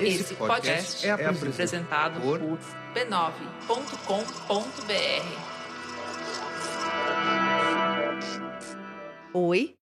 Esse podcast é apresentado por b9.com.br. Oi,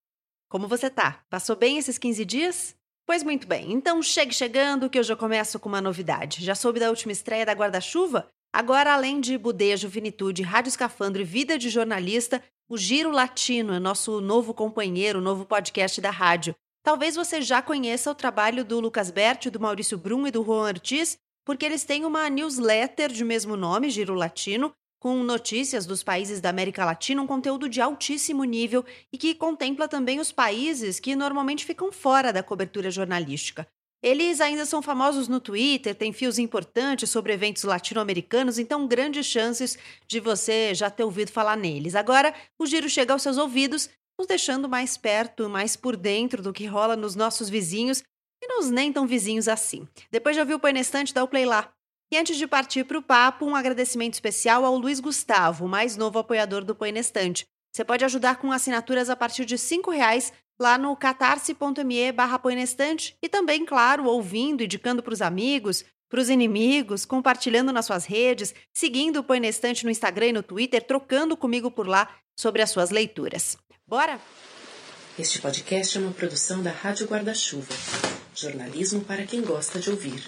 como você tá? Passou bem esses 15 dias? Pois muito bem, então chegue chegando que eu já começo com uma novidade. Já soube da última estreia da Guarda-Chuva? Agora, além de Budejo, Finitude, Rádio Escafandro e Vida de Jornalista, o Giro Latino é nosso novo companheiro, novo podcast da rádio. Talvez você já conheça o trabalho do Lucas Berti, do Maurício Brum e do Juan Ortiz, porque eles têm uma newsletter de mesmo nome, Giro Latino, com notícias dos países da América Latina, um conteúdo de altíssimo nível e que contempla também os países que normalmente ficam fora da cobertura jornalística. Eles ainda são famosos no Twitter, têm fios importantes sobre eventos latino-americanos, então grandes chances de você já ter ouvido falar neles. Agora, o giro chega aos seus ouvidos, nos deixando mais perto, mais por dentro do que rola nos nossos vizinhos e nos nem tão vizinhos assim. Depois de ouvir o Painestante, dá o play lá. E antes de partir para o papo, um agradecimento especial ao Luiz Gustavo, o mais novo apoiador do Painestante. Você pode ajudar com assinaturas a partir de R$ reais lá no catarse.me barra e também, claro, ouvindo, indicando para os amigos, para os inimigos, compartilhando nas suas redes, seguindo o Poinestante no Instagram e no Twitter, trocando comigo por lá sobre as suas leituras. Bora? Este podcast é uma produção da Rádio Guarda-Chuva. Jornalismo para quem gosta de ouvir.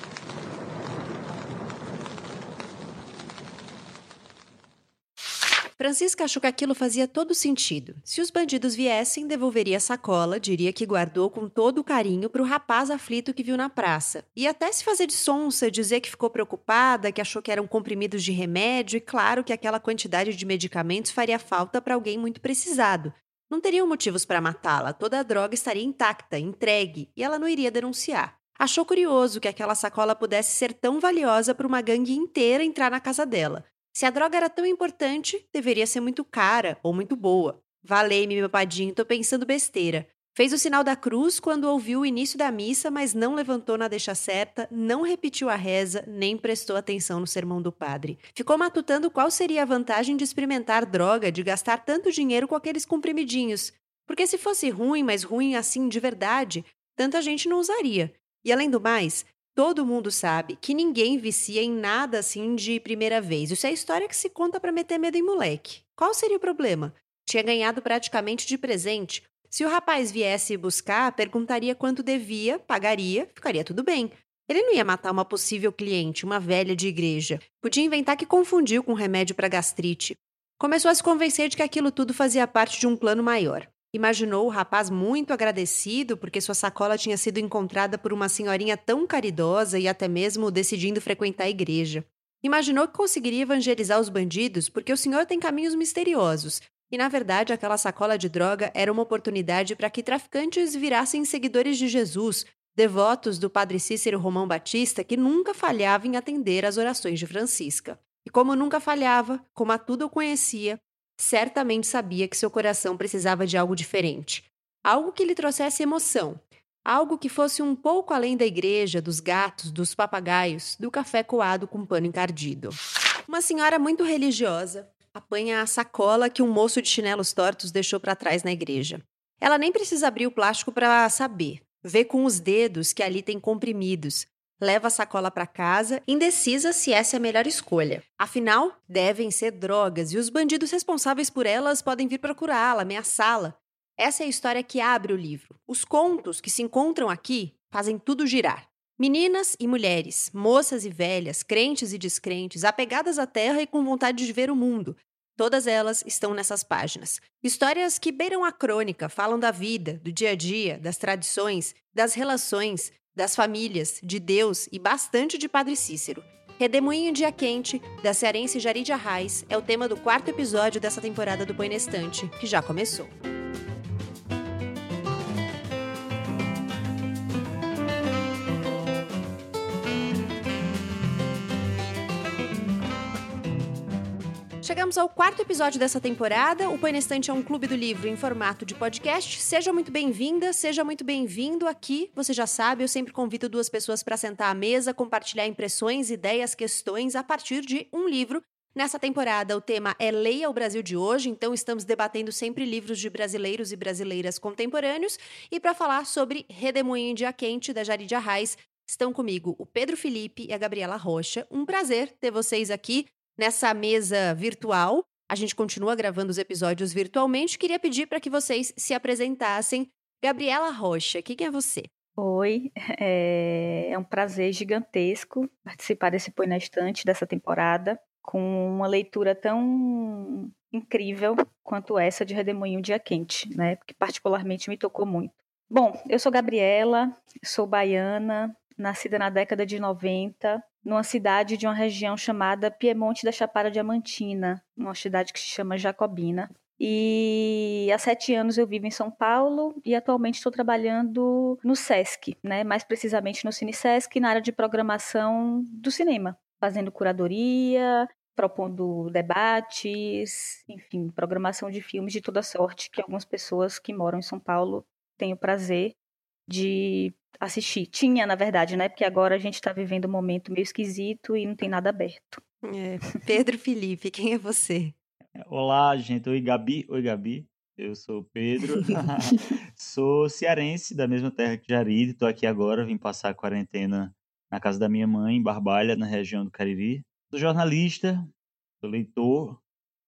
Francisca achou que aquilo fazia todo sentido. Se os bandidos viessem, devolveria a sacola, diria que guardou com todo o carinho para o rapaz aflito que viu na praça. E até se fazer de sonsa, dizer que ficou preocupada, que achou que eram comprimidos de remédio, e claro que aquela quantidade de medicamentos faria falta para alguém muito precisado. Não teriam motivos para matá-la, toda a droga estaria intacta, entregue, e ela não iria denunciar. Achou curioso que aquela sacola pudesse ser tão valiosa para uma gangue inteira entrar na casa dela. Se a droga era tão importante, deveria ser muito cara ou muito boa. Valei-me, meu padinho, tô pensando besteira. Fez o sinal da cruz quando ouviu o início da missa, mas não levantou na deixa certa, não repetiu a reza, nem prestou atenção no sermão do padre. Ficou matutando qual seria a vantagem de experimentar droga, de gastar tanto dinheiro com aqueles comprimidinhos. Porque se fosse ruim, mas ruim assim de verdade, tanta gente não usaria. E além do mais, Todo mundo sabe que ninguém vicia em nada assim de primeira vez. Isso é história que se conta para meter medo em moleque. Qual seria o problema? Tinha ganhado praticamente de presente. Se o rapaz viesse buscar, perguntaria quanto devia, pagaria, ficaria tudo bem. Ele não ia matar uma possível cliente, uma velha de igreja. Podia inventar que confundiu com remédio para gastrite. Começou a se convencer de que aquilo tudo fazia parte de um plano maior. Imaginou o rapaz muito agradecido porque sua sacola tinha sido encontrada por uma senhorinha tão caridosa e até mesmo decidindo frequentar a igreja. Imaginou que conseguiria evangelizar os bandidos porque o senhor tem caminhos misteriosos. E na verdade, aquela sacola de droga era uma oportunidade para que traficantes virassem seguidores de Jesus, devotos do padre Cícero Romão Batista, que nunca falhava em atender às orações de Francisca. E como nunca falhava, como a tudo o conhecia, certamente sabia que seu coração precisava de algo diferente, algo que lhe trouxesse emoção, algo que fosse um pouco além da igreja, dos gatos, dos papagaios, do café coado com pano encardido. Uma senhora muito religiosa apanha a sacola que um moço de chinelos tortos deixou para trás na igreja. Ela nem precisa abrir o plástico para saber. Vê com os dedos que ali tem comprimidos, leva a sacola para casa, indecisa se essa é a melhor escolha. Afinal, devem ser drogas e os bandidos responsáveis por elas podem vir procurá-la, ameaçá-la. Essa é a história que abre o livro. Os contos que se encontram aqui fazem tudo girar. Meninas e mulheres, moças e velhas, crentes e descrentes, apegadas à terra e com vontade de ver o mundo. Todas elas estão nessas páginas. Histórias que beiram a crônica, falam da vida, do dia a dia, das tradições, das relações, das famílias, de Deus e bastante de Padre Cícero. Redemoinho em Dia Quente, da cearense Jaridia Reis, é o tema do quarto episódio dessa temporada do Põe que já começou. Chegamos ao quarto episódio dessa temporada. O Põe Estante é um clube do livro em formato de podcast. Seja muito bem-vinda, seja muito bem-vindo aqui. Você já sabe, eu sempre convido duas pessoas para sentar à mesa, compartilhar impressões, ideias, questões a partir de um livro Nessa temporada, o tema é Leia o Brasil de hoje, então estamos debatendo sempre livros de brasileiros e brasileiras contemporâneos. E para falar sobre Redemoinho em Dia Quente, da Jaridia Arraes, estão comigo o Pedro Felipe e a Gabriela Rocha. Um prazer ter vocês aqui nessa mesa virtual. A gente continua gravando os episódios virtualmente. Queria pedir para que vocês se apresentassem. Gabriela Rocha, quem é você? Oi, é, é um prazer gigantesco participar desse Põe na Estante dessa temporada, com uma leitura tão incrível quanto essa de Redemoinho Dia Quente, né? Que particularmente me tocou muito. Bom, eu sou Gabriela, sou baiana, nascida na década de 90, numa cidade de uma região chamada Piemonte da Chapada Diamantina, uma cidade que se chama Jacobina. E há sete anos eu vivo em São Paulo e atualmente estou trabalhando no SESC, né? mais precisamente no Cine SESC, na área de programação do cinema, fazendo curadoria, propondo debates, enfim, programação de filmes de toda sorte que algumas pessoas que moram em São Paulo têm o prazer de assistir. Tinha, na verdade, né? Porque agora a gente está vivendo um momento meio esquisito e não tem nada aberto. É. Pedro Felipe, quem é você? Olá, gente. Oi, Gabi. Oi, Gabi. Eu sou o Pedro. sou cearense, da mesma terra que Jaride. Estou aqui agora, vim passar a quarentena na casa da minha mãe, em Barbalha, na região do Cariri. Sou jornalista, sou leitor,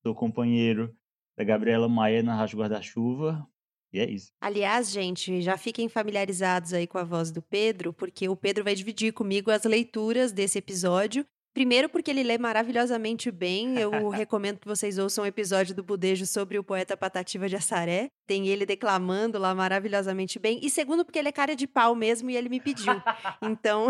sou companheiro da Gabriela Maia na Rádio Guarda-Chuva, e é isso. Aliás, gente, já fiquem familiarizados aí com a voz do Pedro, porque o Pedro vai dividir comigo as leituras desse episódio. Primeiro, porque ele lê maravilhosamente bem. Eu recomendo que vocês ouçam um episódio do Budejo sobre o poeta Patativa de Assaré. Tem ele declamando lá maravilhosamente bem. E segundo, porque ele é cara de pau mesmo e ele me pediu. Então.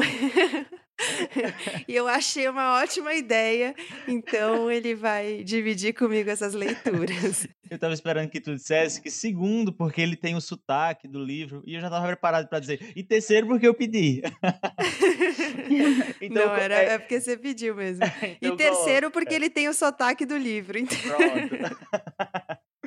e eu achei uma ótima ideia, então ele vai dividir comigo essas leituras. Eu estava esperando que tu dissesse que segundo, porque ele tem o sotaque do livro, e eu já estava preparado para dizer, e terceiro, porque eu pedi. então, Não, era, é... é porque você pediu mesmo. então, e terceiro, porque ele tem o sotaque do livro. Então... Pronto.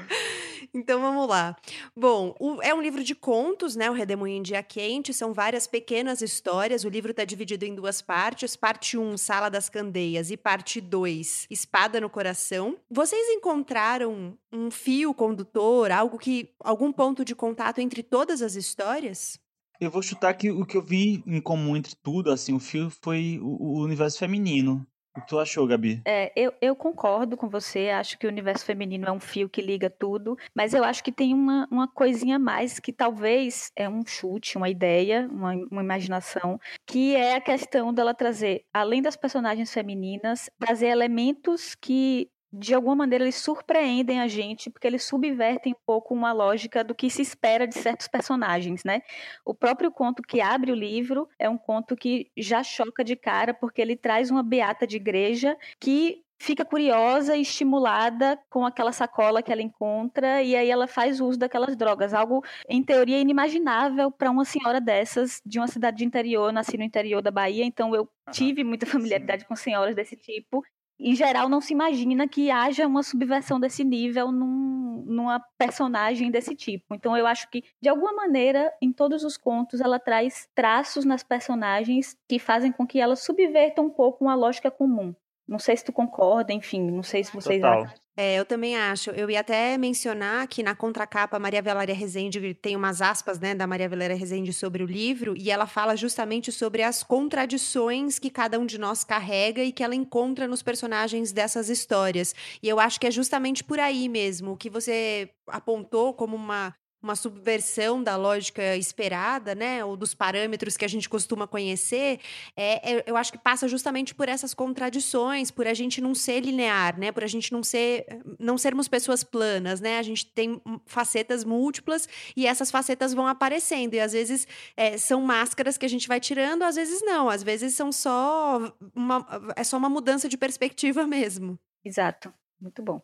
Então vamos lá. Bom, o, é um livro de contos, né? O Redemoinho em Dia Quente. São várias pequenas histórias. O livro está dividido em duas partes: parte 1, um, Sala das Candeias, e parte 2, Espada no Coração. Vocês encontraram um fio condutor, algo que. algum ponto de contato entre todas as histórias? Eu vou chutar que o que eu vi em comum entre tudo, assim, o fio foi o, o universo feminino. O que tu achou, Gabi? É, eu, eu concordo com você, acho que o universo feminino é um fio que liga tudo, mas eu acho que tem uma, uma coisinha a mais que talvez é um chute, uma ideia, uma, uma imaginação, que é a questão dela trazer, além das personagens femininas, trazer elementos que de alguma maneira eles surpreendem a gente porque eles subvertem um pouco uma lógica do que se espera de certos personagens, né? O próprio conto que abre o livro é um conto que já choca de cara porque ele traz uma beata de igreja que fica curiosa e estimulada com aquela sacola que ela encontra e aí ela faz uso daquelas drogas, algo em teoria inimaginável para uma senhora dessas de uma cidade de interior, nasci no interior da Bahia, então eu tive muita familiaridade Sim. com senhoras desse tipo em geral, não se imagina que haja uma subversão desse nível num, numa personagem desse tipo. Então, eu acho que, de alguma maneira, em todos os contos, ela traz traços nas personagens que fazem com que ela subverta um pouco uma lógica comum. Não sei se tu concorda, enfim, não sei se vocês Total. acham. É, eu também acho. Eu ia até mencionar que na contracapa Maria Valéria Rezende tem umas aspas, né, da Maria Valéria Rezende sobre o livro, e ela fala justamente sobre as contradições que cada um de nós carrega e que ela encontra nos personagens dessas histórias. E eu acho que é justamente por aí mesmo, o que você apontou como uma uma subversão da lógica esperada, né, ou dos parâmetros que a gente costuma conhecer, é, é, eu acho que passa justamente por essas contradições, por a gente não ser linear, né, por a gente não ser, não sermos pessoas planas, né, a gente tem facetas múltiplas e essas facetas vão aparecendo e às vezes é, são máscaras que a gente vai tirando, às vezes não, às vezes são só uma, é só uma mudança de perspectiva mesmo. Exato, muito bom.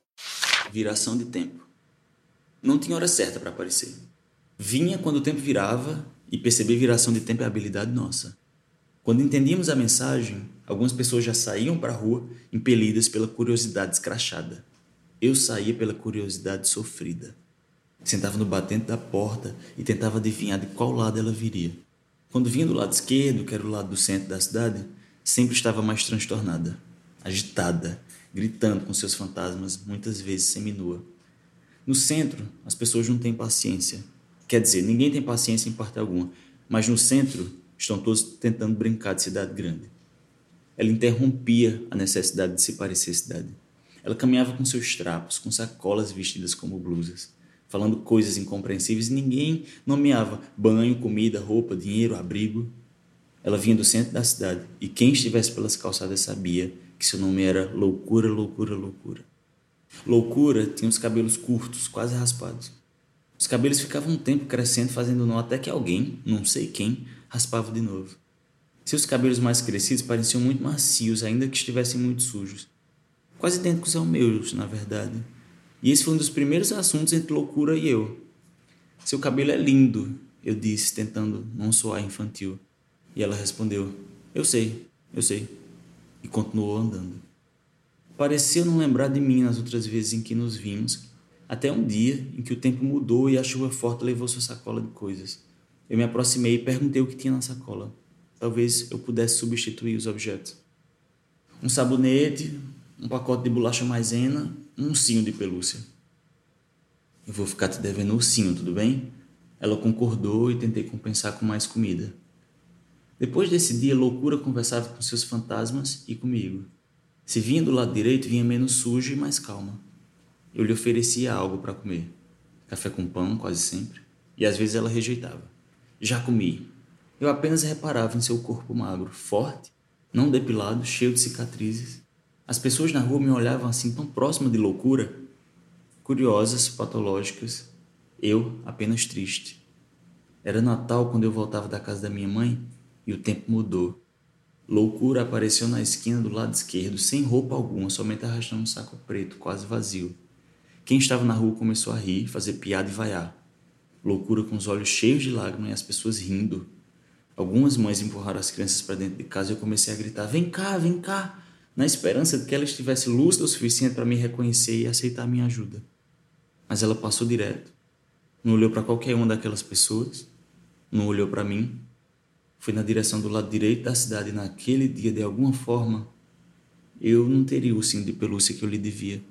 Viração de tempo. Não tinha hora certa para aparecer. Vinha quando o tempo virava e perceber viração de tempo é habilidade nossa. Quando entendíamos a mensagem, algumas pessoas já saíam para a rua impelidas pela curiosidade escrachada. Eu saía pela curiosidade sofrida. Sentava no batente da porta e tentava adivinhar de qual lado ela viria. Quando vinha do lado esquerdo, que era o lado do centro da cidade, sempre estava mais transtornada, agitada, gritando com seus fantasmas, muitas vezes seminua. No centro, as pessoas não têm paciência. Quer dizer, ninguém tem paciência em parte alguma, mas no centro estão todos tentando brincar de cidade grande. Ela interrompia a necessidade de se parecer cidade. Ela caminhava com seus trapos, com sacolas vestidas como blusas, falando coisas incompreensíveis e ninguém nomeava banho, comida, roupa, dinheiro, abrigo. Ela vinha do centro da cidade e quem estivesse pelas calçadas sabia que seu nome era Loucura, Loucura, Loucura. Loucura tinha os cabelos curtos, quase raspados. Os cabelos ficavam um tempo crescendo, fazendo nó até que alguém, não sei quem, raspava de novo. Seus cabelos mais crescidos pareciam muito macios, ainda que estivessem muito sujos. Quase idênticos aos meus, na verdade. E esse foi um dos primeiros assuntos entre loucura e eu. Seu cabelo é lindo, eu disse, tentando não soar infantil. E ela respondeu: Eu sei, eu sei. E continuou andando. Pareceu não lembrar de mim nas outras vezes em que nos vimos, até um dia em que o tempo mudou e a chuva forte levou sua sacola de coisas. Eu me aproximei e perguntei o que tinha na sacola. Talvez eu pudesse substituir os objetos. Um sabonete, um pacote de bolacha maisena, um ursinho de pelúcia. Eu vou ficar te devendo ursinho, tudo bem? Ela concordou e tentei compensar com mais comida. Depois desse dia, loucura conversava com seus fantasmas e comigo. Se vinha do lado direito, vinha menos sujo e mais calma. Eu lhe oferecia algo para comer. Café com pão, quase sempre. E às vezes ela rejeitava. Já comi. Eu apenas reparava em seu corpo magro, forte, não depilado, cheio de cicatrizes. As pessoas na rua me olhavam assim tão próxima de loucura, curiosas, patológicas. Eu apenas triste. Era Natal quando eu voltava da casa da minha mãe e o tempo mudou. Loucura apareceu na esquina do lado esquerdo, sem roupa alguma, somente arrastando um saco preto, quase vazio. Quem estava na rua começou a rir, fazer piada e vaiar. Loucura com os olhos cheios de lágrimas e as pessoas rindo. Algumas mães empurraram as crianças para dentro de casa e eu comecei a gritar: Vem cá, vem cá! Na esperança de que ela estivesse lúcida o suficiente para me reconhecer e aceitar minha ajuda. Mas ela passou direto. Não olhou para qualquer uma daquelas pessoas, não olhou para mim, foi na direção do lado direito da cidade naquele dia, de alguma forma, eu não teria o sim de pelúcia que eu lhe devia.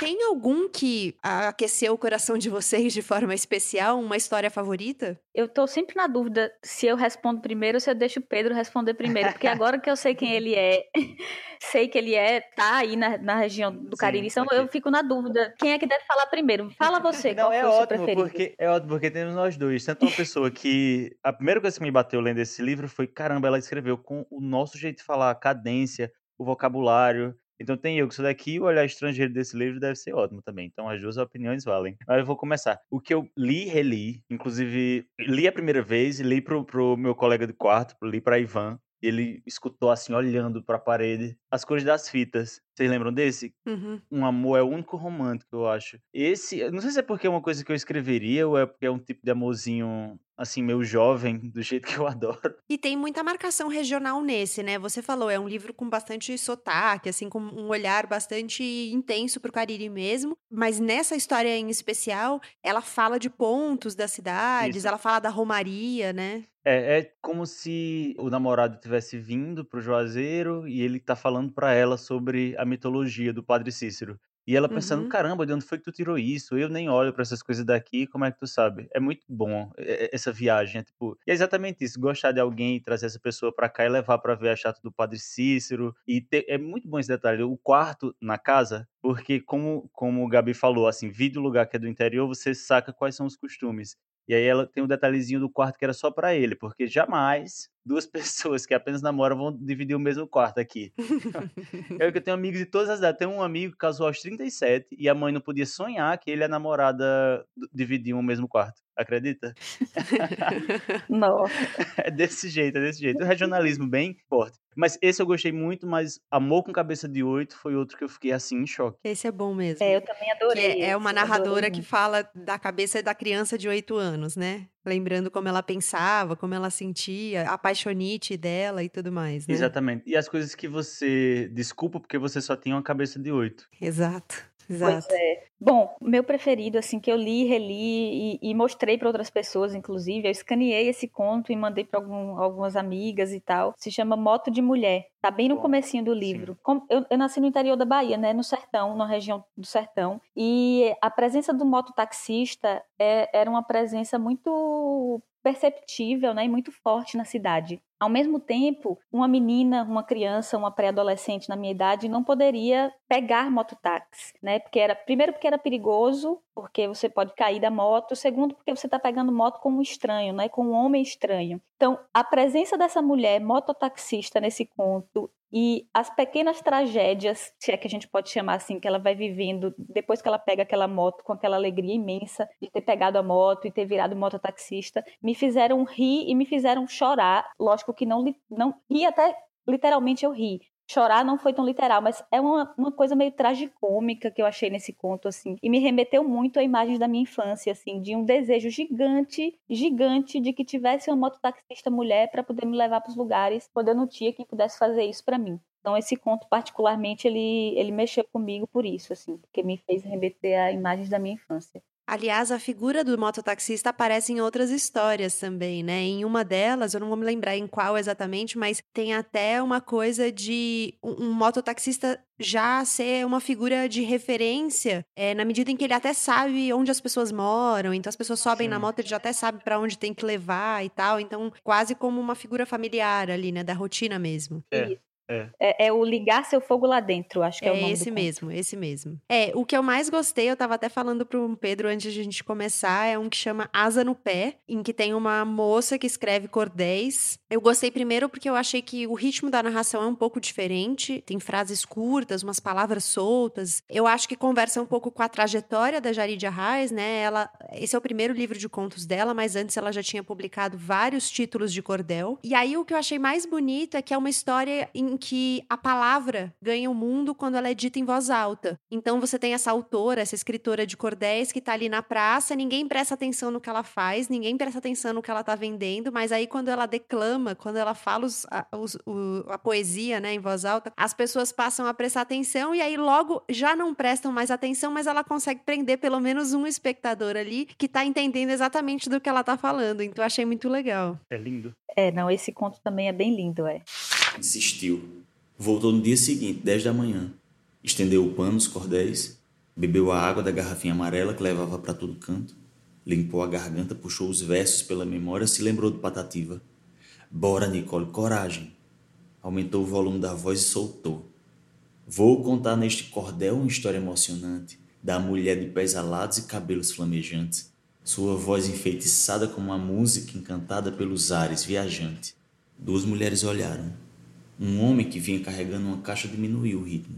Tem algum que aqueceu o coração de vocês de forma especial? Uma história favorita? Eu tô sempre na dúvida se eu respondo primeiro ou se eu deixo o Pedro responder primeiro. Porque agora que eu sei quem ele é, sei que ele é, tá aí na, na região do Cariri, então eu fico na dúvida. Quem é que deve falar primeiro? Fala você, Não, qual é foi o seu ótimo, preferido? porque é ótimo, porque temos nós dois. Tanto uma pessoa que. A primeira coisa que me bateu lendo esse livro foi: caramba, ela escreveu com o nosso jeito de falar, a cadência, o vocabulário. Então tem eu que sou daqui, o olhar estrangeiro desse livro deve ser ótimo também. Então as duas opiniões valem. Mas eu vou começar. O que eu li e reli, inclusive li a primeira vez, li pro, pro meu colega de quarto, li pra Ivan. e Ele escutou assim, olhando pra parede, as cores das fitas. Vocês lembram desse? Uhum. Um amor é o único romântico, eu acho. Esse, não sei se é porque é uma coisa que eu escreveria ou é porque é um tipo de amorzinho, assim, meio jovem, do jeito que eu adoro. E tem muita marcação regional nesse, né? Você falou, é um livro com bastante sotaque, assim, com um olhar bastante intenso pro Cariri mesmo. Mas nessa história em especial, ela fala de pontos das cidades, Isso. ela fala da romaria, né? É, é como se o namorado tivesse vindo pro Juazeiro e ele tá falando pra ela sobre a mitologia do Padre Cícero. E ela pensando, Uhum. caramba, de onde foi que tu tirou isso? Eu nem olho pra essas coisas daqui, como é que tu sabe? É muito bom essa viagem, é tipo, e é exatamente isso, gostar de alguém, trazer essa pessoa pra cá e levar pra ver a chata do Padre Cícero. E ter- é muito bom esse detalhe, o quarto na casa, porque como como o Gabi falou, assim, vi do lugar que é do interior, você saca quais são os costumes. E aí ela tem um detalhezinho do quarto que era só pra ele, porque jamais duas pessoas que apenas namoram vão dividir o mesmo quarto aqui. Eu que eu tenho amigos de todas as idades. Tem um amigo que casou aos 37 e a mãe não podia sonhar que ele e a namorada dividiam o mesmo quarto. Acredita? Nossa. É desse jeito, é desse jeito. O regionalismo bem forte. Mas esse eu gostei muito, mas Amor com Cabeça de Oito foi outro que eu fiquei assim em choque. Esse é bom mesmo. É, eu também Que adorei. é, é uma narradora que fala da cabeça da criança de oito anos, né? Lembrando como ela pensava, como ela sentia, a paixonite dela e tudo mais, né? Exatamente. E as coisas que você desculpa porque você só tinha uma cabeça de oito. Exato, Pois exato. é. Bom, meu preferido, assim, que eu li, reli e, e mostrei para outras pessoas, inclusive, eu escaneei esse conto e mandei para algum, algumas amigas e tal. Se chama Moto de Mulher. Tá bem no comecinho do livro. Eu, eu, nasci no interior da Bahia, né? No sertão, na região do sertão. E a presença do mototaxista é, era uma presença muito perceptível né, e muito forte na cidade. Ao mesmo tempo, uma menina, uma criança, uma pré-adolescente na minha idade não poderia pegar mototáxi, né? Porque era primeiro porque era perigoso, porque você pode cair da moto, segundo porque você está pegando moto com um estranho, né? Com um homem estranho. Então, a presença dessa mulher mototaxista nesse conto e as pequenas tragédias, se é que a gente pode chamar assim, que ela vai vivendo depois que ela pega aquela moto com aquela alegria imensa de ter pegado a moto e ter virado mototaxista, me fizeram rir e me fizeram chorar. Lógico que não, não ri até literalmente eu ri, chorar não foi tão literal, mas é uma, uma coisa meio tragicômica que eu achei nesse conto, assim, e me remeteu muito a imagens da minha infância, assim, de um desejo gigante, gigante de que tivesse uma mototaxista mulher para poder me levar para os lugares, quando eu não tinha quem pudesse fazer isso para mim. Então esse conto particularmente ele ele mexeu comigo por isso, assim, porque me fez remeter a imagens da minha infância. Aliás, a figura do mototaxista aparece em outras histórias também, né? Em uma delas, eu não vou me lembrar em qual exatamente, mas tem até uma coisa de um, um mototaxista já ser uma figura de referência, é, na medida em que ele até sabe onde as pessoas moram, então as pessoas sobem Sim. na moto, ele já até sabe para onde tem que levar e tal, então quase como uma figura familiar ali, né, da rotina mesmo. É. É. é. É, o ligar seu fogo lá dentro, acho que é, é o nome esse mesmo, esse mesmo. É, o que eu mais gostei, eu tava até falando pro Pedro antes de a gente começar, é um que chama Asa no Pé, em que tem uma moça que escreve cordéis. Eu gostei primeiro porque eu achei que o ritmo da narração é um pouco diferente, tem frases curtas, umas palavras soltas. Eu acho que conversa um pouco com a trajetória da Jaridia Reis, né? Ela, esse é o primeiro livro de contos dela, mas antes ela já tinha publicado vários títulos de cordel. E aí o que eu achei mais bonito é que é uma história em em que a palavra ganha o mundo quando ela é dita em voz alta. Então você tem essa autora, essa escritora de cordéis que está ali na praça, ninguém presta atenção no que ela faz, ninguém presta atenção no que ela está vendendo, mas aí quando ela declama, quando ela fala os, a, os, o, a poesia né, em voz alta, as pessoas passam a prestar atenção e aí logo já não prestam mais atenção, mas ela consegue prender pelo menos um espectador ali que está entendendo exatamente do que ela está falando. Então achei muito legal. É lindo. É, não, esse conto também é bem lindo, é. Insistiu. Voltou no dia seguinte, 10 da manhã. Estendeu o pano, os cordéis, bebeu a água da garrafinha amarela que levava para todo canto, limpou a garganta, puxou os versos pela memória, se lembrou de Patativa. Bora, Nicole, coragem. Aumentou o volume da voz e soltou. Vou contar neste cordel uma história emocionante da mulher de pés alados e cabelos flamejantes, sua voz enfeitiçada como uma música encantada pelos ares viajante. Duas mulheres olharam. Um homem que vinha carregando uma caixa diminuiu o ritmo.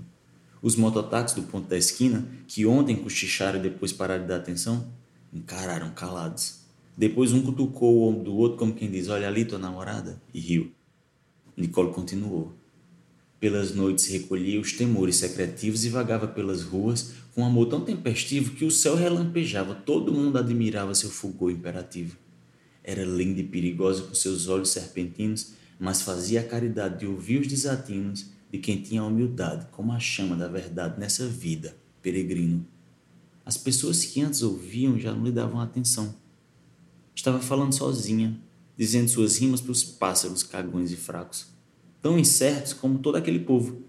Os mototáxis do ponto da esquina, que ontem cochicharam e depois pararam de dar atenção, encararam calados. Depois um cutucou o ombro do outro como quem diz, olha ali tua namorada, e riu. Nicole continuou. Pelas noites recolhia os temores secretivos e vagava pelas ruas com um amor tão tempestivo que o céu relampejava, todo mundo admirava seu fulgor imperativo. Era linda e perigosa com seus olhos serpentinos mas fazia a caridade de ouvir os desatinos de quem tinha a humildade como a chama da verdade nessa vida, peregrino. As pessoas que antes ouviam já não lhe davam atenção. Estava falando sozinha, dizendo suas rimas para os pássaros cagões e fracos, tão incertos como todo aquele povo,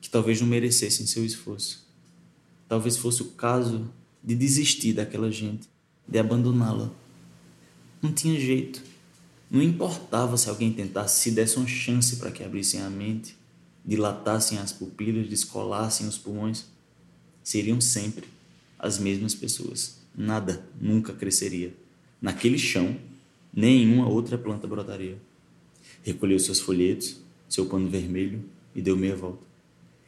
que talvez não merecessem seu esforço. Talvez fosse o caso de desistir daquela gente, de abandoná-la. Não tinha jeito não importava se alguém tentasse, se desse uma chance para que abrissem a mente, dilatassem as pupilas, descolassem os pulmões, seriam sempre as mesmas pessoas. Nada nunca cresceria. Naquele chão, nenhuma outra planta brotaria. Recolheu seus folhetos, seu pano vermelho e deu meia volta.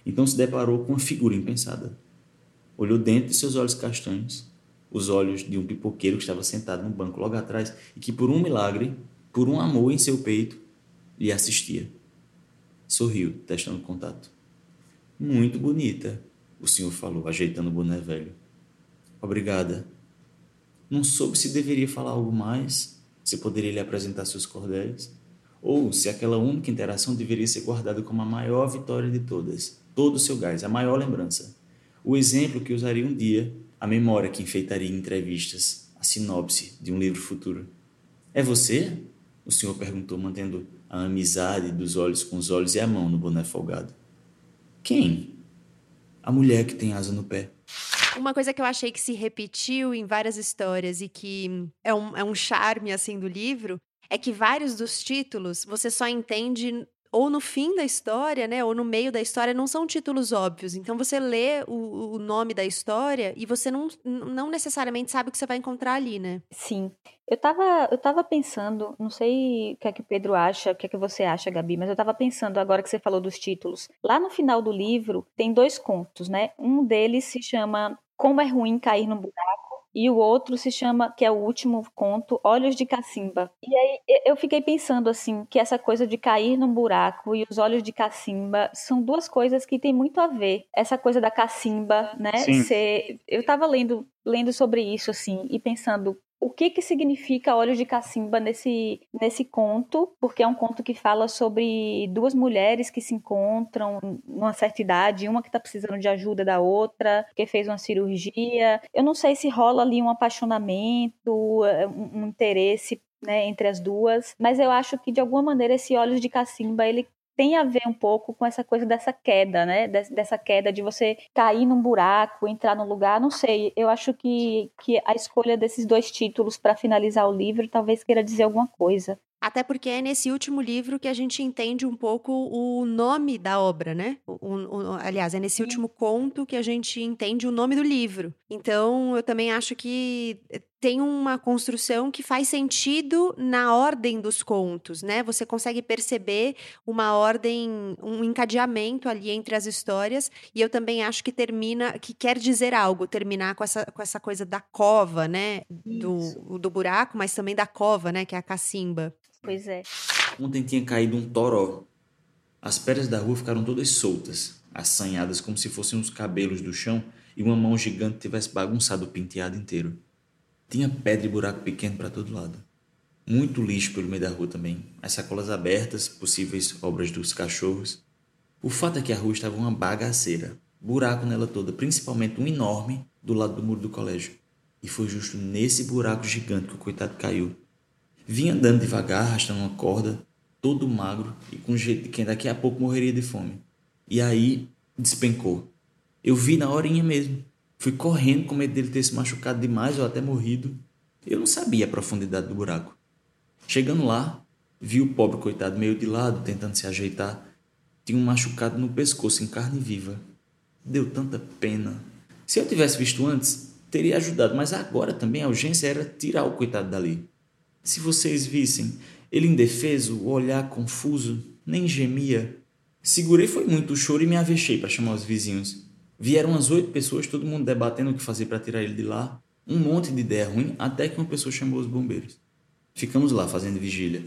Então se deparou com uma figura impensada. Olhou dentro de seus olhos castanhos, os olhos de um pipoqueiro que estava sentado no banco logo atrás e que, por um milagre, por um amor em seu peito, lhe assistia. Sorriu, testando contato. Muito bonita, o senhor falou, ajeitando o boné velho. Obrigada. Não soube se deveria falar algo mais, se poderia lhe apresentar seus cordéis, ou se aquela única interação deveria ser guardada como a maior vitória de todas, todo o seu gás, a maior lembrança. O exemplo que usaria um dia a memória que enfeitaria entrevistas, a sinopse de um livro futuro. É você? O senhor perguntou, mantendo a amizade dos olhos com os olhos e a mão no boné folgado. Quem? A mulher que tem asa no pé. Uma coisa que eu achei que se repetiu em várias histórias e que é um, é um charme assim do livro é que vários dos títulos você só entende ou no fim da história, né, ou no meio da história, não são títulos óbvios. Então você lê o, o, nome da história e você não, não necessariamente sabe o que você vai encontrar ali, né? Sim. Eu tava, eu tava pensando, não sei o que é que o Pedro acha, o que é que você acha, Gabi, mas eu tava pensando agora que você falou dos títulos. Lá no final do livro tem dois contos, né? Um deles se chama Como é ruim cair no buraco e o outro se chama, que é o último conto, Olhos de Cacimba. E aí eu fiquei pensando assim, que essa coisa de cair num buraco e os olhos de cacimba são duas coisas que têm muito a ver. Essa coisa da cacimba, né? Ser, eu estava lendo lendo sobre isso assim e pensando o que que significa Olhos de Cacimba nesse, nesse conto, porque é um conto que fala sobre duas mulheres que se encontram numa certa idade, uma que está precisando de ajuda da outra, que fez uma cirurgia. Eu não sei se rola ali um apaixonamento, eh, um, um interesse né, entre as duas, mas eu acho que de alguma maneira esse Olhos de Cacimba ele tem a ver um pouco com essa coisa dessa queda, né? Dessa queda de você cair num buraco, entrar num lugar, não sei. Eu acho que, que a escolha desses dois títulos para finalizar o livro talvez queira dizer alguma coisa. Até porque é nesse último livro que a gente entende um pouco o nome da obra, né? O, o, aliás, é nesse último conto que a gente entende o nome do livro. Então, eu também acho que tem uma construção que faz sentido na ordem dos contos, né? Você consegue perceber uma ordem, um encadeamento ali entre as histórias, e eu também acho que termina, que quer dizer algo, terminar com essa, com essa coisa da cova, né? Do, do buraco, mas também da cova, né? Que é a cacimba. Pois é. Ontem tinha caído um toró. As pedras da rua ficaram todas soltas, assanhadas como se fossem os cabelos do chão e uma mão gigante tivesse bagunçado o penteado inteiro. Tinha pedra e buraco pequeno para todo lado. Muito lixo pelo meio da rua também. As sacolas abertas, possíveis obras dos cachorros. O fato é que a rua estava uma bagaceira. Buraco nela toda, principalmente um enorme do lado do muro do colégio. E foi justo nesse buraco gigante que o coitado caiu. Vinha andando devagar, arrastando uma corda, todo magro e com jeito de quem daqui a pouco morreria de fome. E aí despencou. Eu vi na horinha mesmo. Fui correndo com medo dele ter se machucado demais ou até morrido. Eu não sabia a profundidade do buraco. Chegando lá, vi o pobre coitado meio de lado, tentando se ajeitar. Tinha um machucado no pescoço, em carne viva. Deu tanta pena. Se eu tivesse visto antes, teria ajudado, mas agora também a urgência era tirar o coitado dali. Se vocês vissem, ele indefeso, o olhar confuso, nem gemia. Segurei foi muito o choro e me avexei para chamar os vizinhos. Vieram umas oito pessoas, todo mundo debatendo o que fazer para tirar ele de lá. Um monte de ideia ruim, até que uma pessoa chamou os bombeiros. Ficamos lá fazendo vigília.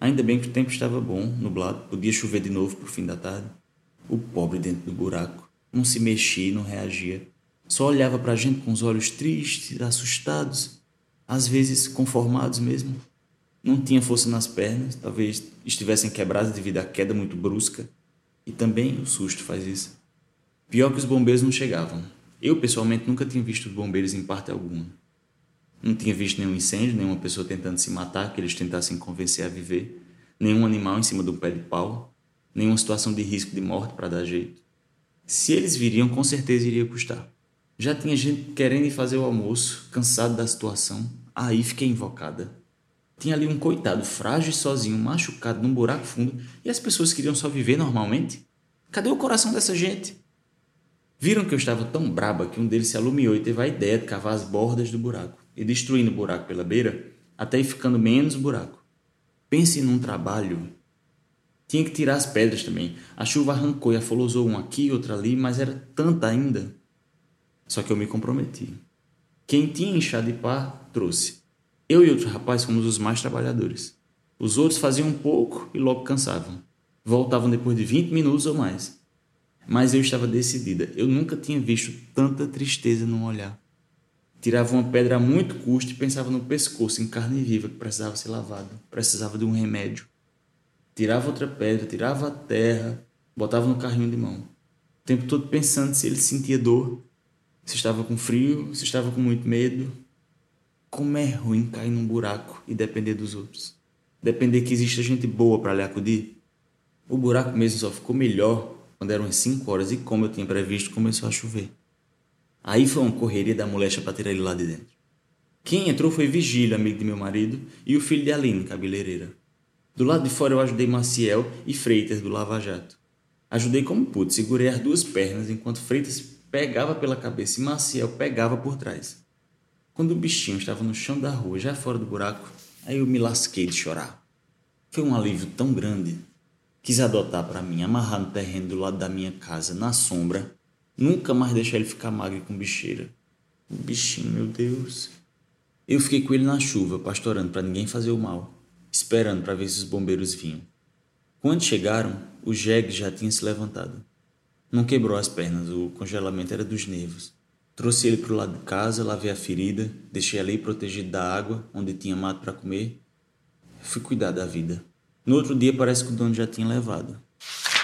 Ainda bem que o tempo estava bom, nublado, podia chover de novo pro fim da tarde. O pobre dentro do buraco. Não se mexia, não reagia. Só olhava para a gente com os olhos tristes, assustados, às vezes conformados mesmo. Não tinha força nas pernas, talvez estivessem quebradas devido à queda muito brusca. E também o susto faz isso. Pior que os bombeiros não chegavam. Eu, pessoalmente, nunca tinha visto os bombeiros em parte alguma. Não tinha visto nenhum incêndio, nenhuma pessoa tentando se matar, que eles tentassem convencer a viver, nenhum animal em cima de um pé de pau, nenhuma situação de risco de morte para dar jeito. Se eles viriam, com certeza iria custar. Já tinha gente querendo ir fazer o almoço, cansado da situação, aí fiquei invocada. Tinha ali um coitado frágil e sozinho, machucado num buraco fundo, e as pessoas queriam só viver normalmente? Cadê o coração dessa gente? Viram que eu estava tão braba que um deles se alumiou e teve a ideia de cavar as bordas do buraco e destruindo o buraco pela beira até ir ficando menos buraco. Pense num trabalho. Tinha que tirar as pedras também. A chuva arrancou e afolosou um aqui outro ali, mas era tanta ainda. Só que eu me comprometi. Quem tinha enxada de pá, trouxe. Eu e outro rapaz fomos os mais trabalhadores. Os outros faziam um pouco e logo cansavam. Voltavam depois de 20 minutos ou mais. Mas eu estava decidida. Eu nunca tinha visto tanta tristeza num olhar. Tirava uma pedra a muito custo e pensava no pescoço, em carne viva, que precisava ser lavado, precisava de um remédio. Tirava outra pedra, tirava a terra, botava no carrinho de mão. O tempo todo pensando se ele sentia dor, se estava com frio, se estava com muito medo. Como é ruim cair num buraco e depender dos outros. Depender que exista gente boa para lhe acudir. O buraco mesmo só ficou melhor quando eram as 5 horas e, como eu tinha previsto, começou a chover. Aí foi uma correria da molecha para tirar ele lá de dentro. Quem entrou foi Vigílio, amigo de meu marido, e o filho de Aline, cabeleireira. Do lado de fora eu ajudei Maciel e Freitas do Lava Jato. Ajudei como pude, segurei as duas pernas enquanto Freitas pegava pela cabeça e Maciel pegava por trás. Quando o bichinho estava no chão da rua, já fora do buraco, aí eu me lasquei de chorar. Foi um alívio tão grande. Quis adotar para mim, amarrar no terreno do lado da minha casa, na sombra. Nunca mais deixar ele ficar magro com bicheira. O bichinho, meu Deus. Eu fiquei com ele na chuva, pastorando para ninguém fazer o mal, esperando para ver se os bombeiros vinham. Quando chegaram, o jegue já tinha se levantado. Não quebrou as pernas, o congelamento era dos nervos. Trouxe ele para o lado de casa, lavei a ferida, deixei ali protegido da água, onde tinha mato para comer. Fui cuidar da vida. No outro dia parece que o dono já tinha levado.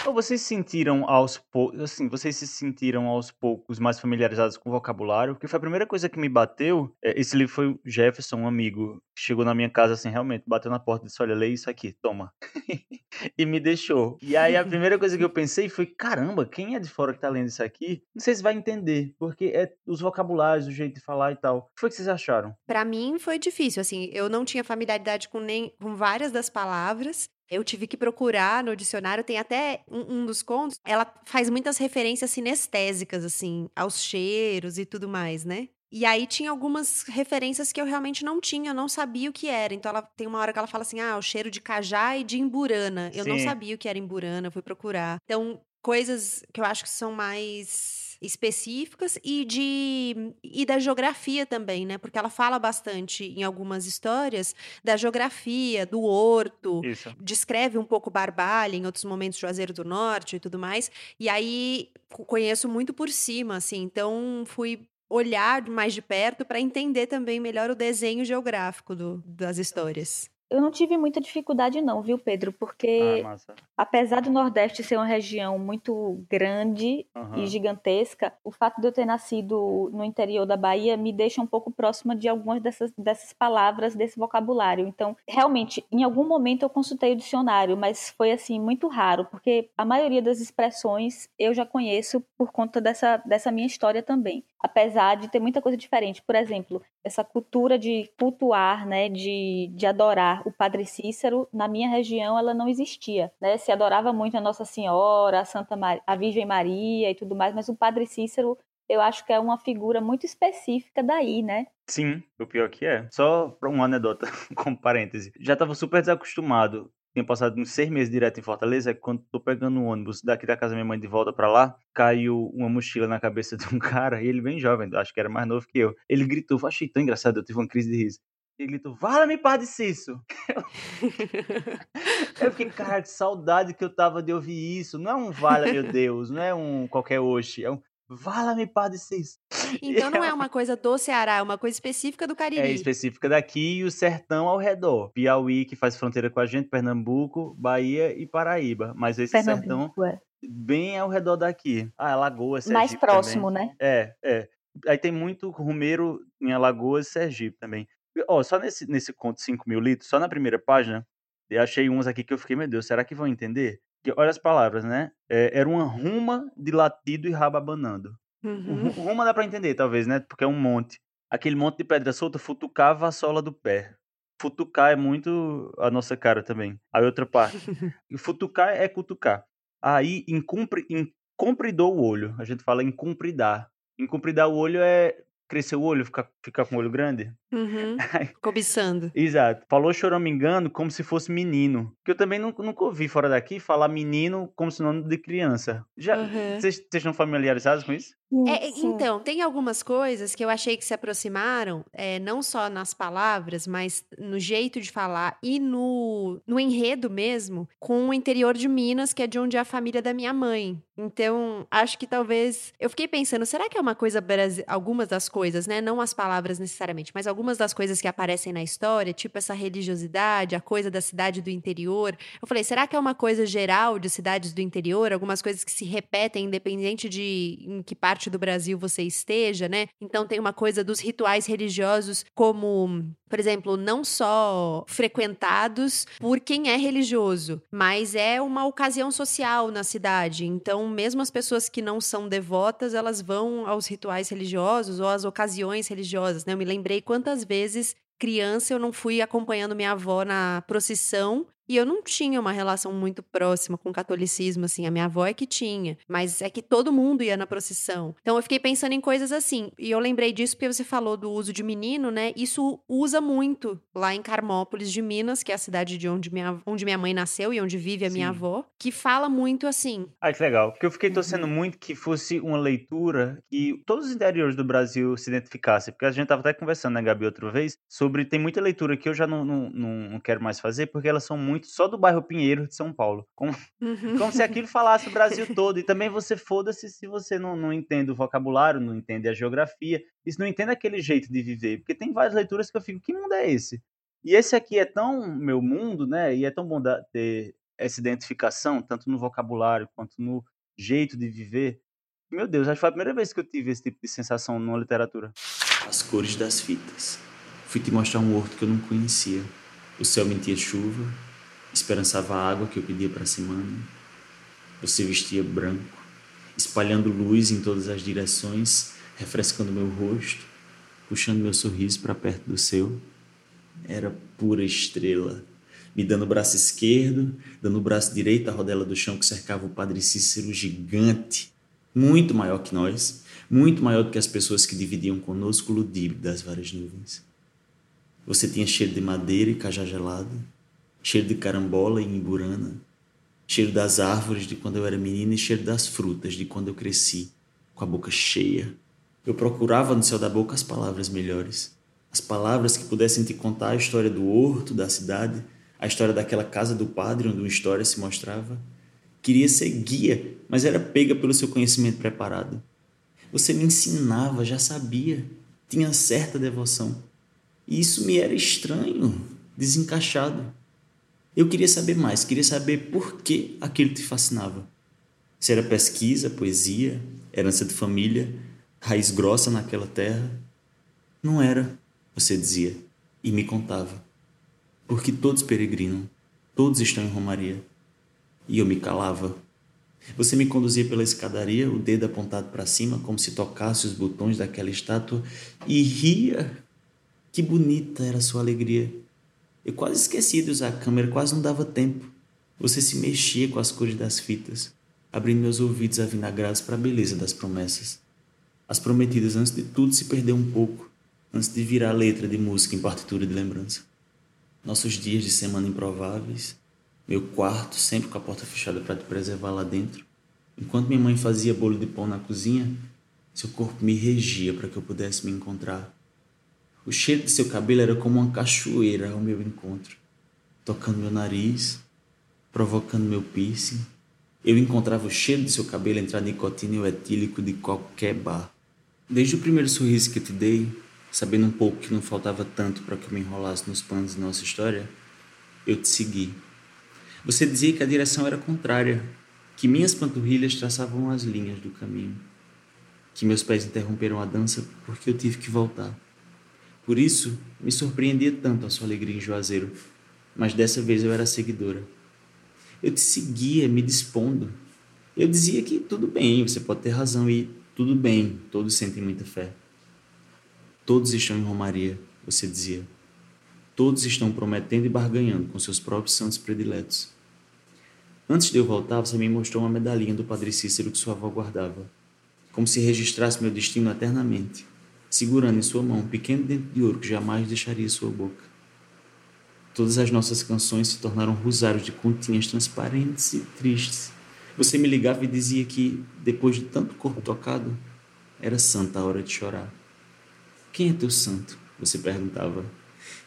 Ou vocês se sentiram aos poucos, assim, vocês se sentiram aos poucos mais familiarizados com o vocabulário? Porque foi a primeira coisa que me bateu. É, esse livro foi o Jefferson, um amigo, que chegou na minha casa assim, realmente, bateu na porta e disse: Olha, lê isso aqui, toma. e me deixou. E aí a primeira coisa que eu pensei foi: caramba, quem é de fora que tá lendo isso aqui? Não sei se vai entender, porque é os vocabulários, o jeito de falar e tal. O que foi que vocês acharam? Para mim foi difícil, assim, eu não tinha familiaridade com nem com várias das palavras. Eu tive que procurar no dicionário, tem até um, um, dos contos, ela faz muitas referências sinestésicas, assim, aos cheiros e tudo mais, né? E aí tinha algumas referências que eu realmente não tinha, eu não sabia o que era. Então ela tem uma hora que ela fala assim: ah, o cheiro de cajá e de imburana. Eu Sim. não sabia o que era imburana, fui procurar. Então, coisas que eu acho que são mais específicas e de e da geografia também, né? Porque ela fala bastante em algumas histórias da geografia, do horto, Isso. descreve um pouco Barbalha, em outros momentos Juazeiro do Norte e tudo mais. E aí conheço muito por cima, assim. Então fui olhar mais de perto para entender também melhor o desenho geográfico do, das histórias. Eu não tive muita dificuldade não, viu, Pedro? Porque ah, apesar do Nordeste ser uma região muito grande uhum. e gigantesca, o fato de eu ter nascido no interior da Bahia me deixa um pouco próxima de algumas dessas, dessas palavras, desse vocabulário. Então, realmente, em algum momento eu consultei o dicionário, mas foi assim muito raro, porque a maioria das expressões eu já conheço por conta dessa, dessa minha história também. Apesar de ter muita coisa diferente. Por exemplo, essa cultura de cultuar, né, de, de adorar o Padre Cícero, na minha região, ela não existia. Né? Se adorava muito a Nossa Senhora, a Santa a Virgem Maria e tudo mais, mas o Padre Cícero eu acho que é uma figura muito específica daí, né? Sim, o pior que é. Só para uma anedota, como parêntese. Já estava super desacostumado. Tinha passado uns seis meses direto em Fortaleza. É quando tô pegando um ônibus daqui da casa da minha mãe de volta para lá, caiu uma mochila na cabeça de um cara, e ele bem jovem, acho que era mais novo que eu. Ele gritou, achei tão engraçado, eu tive uma crise de riso. Ele gritou, vala-me, Padre Cício! eu fiquei, cara, de saudade que eu tava de ouvir isso. Não é um vala, meu Deus, não é um qualquer oxe, é um vala-me, Padre Cício. Então não é uma coisa do Ceará, é uma coisa específica do Cariri. É específica daqui e o sertão ao redor. Piauí, que faz fronteira com a gente, Pernambuco, Bahia e Paraíba. Mas esse sertão é. bem ao redor daqui. Ah, Alagoas, Sergipe Mais próximo, também. né? É, é. Aí tem muito rumeiro em Alagoas e Sergipe também. Ó, só nesse, nesse conto 5 mil litros, só na primeira página, eu achei uns aqui que eu fiquei, meu Deus, será que vão entender? Olha as palavras, né? É, era uma ruma de latido e rabo abanando. Uhum. Ruma dá pra entender, talvez, né? Porque é um monte. Aquele monte de pedra solta futucava a sola do pé. Futucar é muito a nossa cara também. A outra parte. futucar é cutucar. Aí, incumpri, incumpridou o olho. A gente fala incumpridar. Incumpridar o olho é crescer o olho, ficar, ficar com o olho grande. Uhum. Cobiçando. Exato. Falou choramingando como se fosse menino. Que eu também nunca, nunca ouvi fora daqui falar menino como sinônimo de criança. Já Vocês uhum. estão familiarizados com isso? É, então, tem algumas coisas que eu achei que se aproximaram, é, não só nas palavras, mas no jeito de falar e no, no enredo mesmo, com o interior de Minas, que é de onde é a família da minha mãe. Então, acho que talvez. Eu fiquei pensando, será que é uma coisa. Algumas das coisas, né? Não as palavras necessariamente, mas algumas das coisas que aparecem na história, tipo essa religiosidade, a coisa da cidade do interior. Eu falei, será que é uma coisa geral de cidades do interior? Algumas coisas que se repetem, independente de em que parte parte do Brasil você esteja, né? Então tem uma coisa dos rituais religiosos como, por exemplo, não só frequentados por quem é religioso, mas é uma ocasião social na cidade. Então, mesmo as pessoas que não são devotas, elas vão aos rituais religiosos ou às ocasiões religiosas, né? Eu me lembrei quantas vezes criança eu não fui acompanhando minha avó na procissão e eu não tinha uma relação muito próxima com o catolicismo, assim. A minha avó é que tinha. Mas é que todo mundo ia na procissão. Então eu fiquei pensando em coisas assim. E eu lembrei disso porque você falou do uso de menino, né? Isso usa muito lá em Carmópolis de Minas, que é a cidade de onde minha, onde minha mãe nasceu e onde vive a Sim. minha avó, que fala muito assim. Ah, que legal. Porque eu fiquei torcendo uhum. muito que fosse uma leitura que todos os interiores do Brasil se identificassem. Porque a gente tava até conversando, né, Gabi, outra vez, sobre. Tem muita leitura que eu já não, não, não, não quero mais fazer, porque elas são muito muito só do bairro Pinheiro de São Paulo. Como, uhum. como se aquilo falasse o Brasil todo. E também você foda-se se você não, não entende o vocabulário, não entende a geografia, e se não entende aquele jeito de viver. Porque tem várias leituras que eu fico, que mundo é esse? E esse aqui é tão meu mundo, né? E é tão bom ter essa identificação, tanto no vocabulário quanto no jeito de viver. Meu Deus, acho que foi a primeira vez que eu tive esse tipo de sensação numa literatura. As cores das fitas. Fui te mostrar um horto que eu não conhecia. O céu mentia chuva, esperançava a água que eu pedia para a semana. Você vestia branco, espalhando luz em todas as direções, refrescando meu rosto, puxando meu sorriso para perto do seu. Era pura estrela, me dando o braço esquerdo, dando o braço direito à rodela do chão que cercava o Padre Cícero gigante, muito maior que nós, muito maior do que as pessoas que dividiam conosco o ludíbrio das várias nuvens. Você tinha cheiro de madeira e cajá gelado, cheiro de carambola e imburana, cheiro das árvores de quando eu era menina e cheiro das frutas de quando eu cresci, com a boca cheia. Eu procurava no céu da boca as palavras melhores, as palavras que pudessem te contar a história do horto, da cidade, a história daquela casa do padre onde uma história se mostrava. Queria ser guia, mas era pega pelo seu conhecimento preparado. Você me ensinava, já sabia, tinha certa devoção. E isso me era estranho, desencaixado. Eu queria saber mais, queria saber por que aquilo te fascinava. Se era pesquisa, poesia, herança de família, raiz grossa naquela terra. Não era, você dizia, e me contava. Porque todos peregrinam, todos estão em Romaria. E eu me calava. Você me conduzia pela escadaria, o dedo apontado para cima, como se tocasse os botões daquela estátua, e ria. Que bonita era a sua alegria. Eu quase esqueci de usar a câmera, quase não dava tempo. Você se mexia com as cores das fitas, abrindo meus ouvidos avinagrados para a beleza das promessas. As prometidas, antes de tudo, se perder um pouco, antes de virar letra de música em partitura de lembrança. Nossos dias de semana improváveis, meu quarto sempre com a porta fechada para te preservar lá dentro. Enquanto minha mãe fazia bolo de pão na cozinha, seu corpo me regia para que eu pudesse me encontrar o cheiro de seu cabelo era como uma cachoeira ao meu encontro, tocando meu nariz, provocando meu piercing. Eu encontrava o cheiro de seu cabelo entre a nicotina e o etílico de qualquer bar. Desde o primeiro sorriso que te dei, sabendo um pouco que não faltava tanto para que eu me enrolasse nos panos de nossa história, eu te segui. Você dizia que a direção era contrária, que minhas panturrilhas traçavam as linhas do caminho, que meus pés interromperam a dança porque eu tive que voltar. Por isso, me surpreendia tanto a sua alegria em Juazeiro, mas dessa vez eu era seguidora. Eu te seguia, me dispondo. Eu dizia que tudo bem, você pode ter razão e tudo bem, todos sentem muita fé. Todos estão em Romaria, você dizia. Todos estão prometendo e barganhando com seus próprios santos prediletos. Antes de eu voltar, você me mostrou uma medalhinha do Padre Cícero que sua avó guardava, como se registrasse meu destino eternamente segurando em sua mão um pequeno dente de ouro que jamais deixaria sua boca. Todas as nossas canções se tornaram rosários de continhas transparentes e tristes. Você me ligava e dizia que, depois de tanto corpo tocado, era santa a hora de chorar. Quem é teu santo? Você perguntava.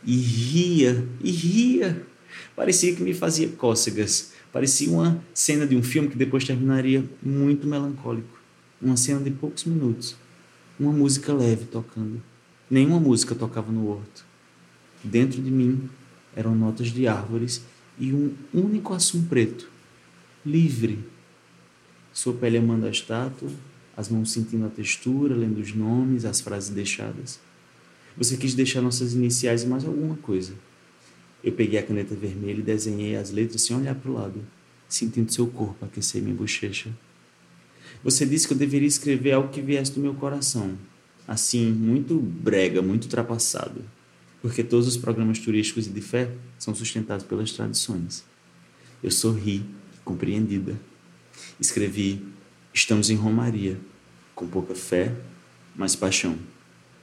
E ria, e ria. Parecia que me fazia cócegas. Parecia uma cena de um filme que depois terminaria muito melancólico. Uma cena de poucos minutos uma música leve tocando. Nenhuma música tocava no horto. Dentro de mim eram notas de árvores e um único assum preto, livre. Sua pele amando a estátua, as mãos sentindo a textura, lendo os nomes, as frases deixadas. Você quis deixar nossas iniciais e mais alguma coisa. Eu peguei a caneta vermelha e desenhei as letras sem olhar para o lado, sentindo seu corpo aquecer minha bochecha. Você disse que eu deveria escrever algo que viesse do meu coração, assim, muito brega, muito ultrapassado, porque todos os programas turísticos e de fé são sustentados pelas tradições. Eu sorri, compreendida. Escrevi: Estamos em Romaria, com pouca fé, mas paixão.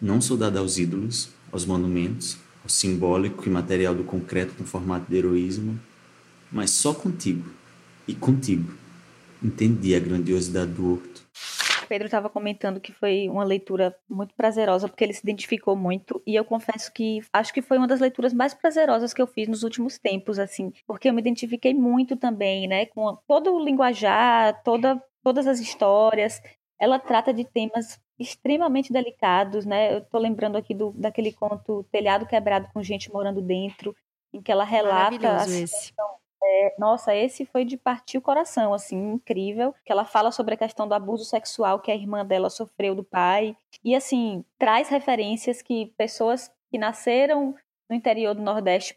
Não sou dada aos ídolos, aos monumentos, ao simbólico e material do concreto no formato de heroísmo, mas só contigo e contigo entendi a grandiosidade do horto. Pedro estava comentando que foi uma leitura muito prazerosa, porque ele se identificou muito, e eu confesso que acho que foi uma das leituras mais prazerosas que eu fiz nos últimos tempos, assim, porque eu me identifiquei muito também, né, com todo o linguajar, toda, todas as histórias. Ela trata de temas extremamente delicados, né? Eu tô lembrando aqui do, daquele conto Telhado Quebrado com gente morando dentro, em que ela relata a situação, é, nossa, esse foi de partir o coração, assim, incrível. Que ela fala sobre a questão do abuso sexual que a irmã dela sofreu do pai. E, assim, traz referências que pessoas que nasceram no interior do Nordeste,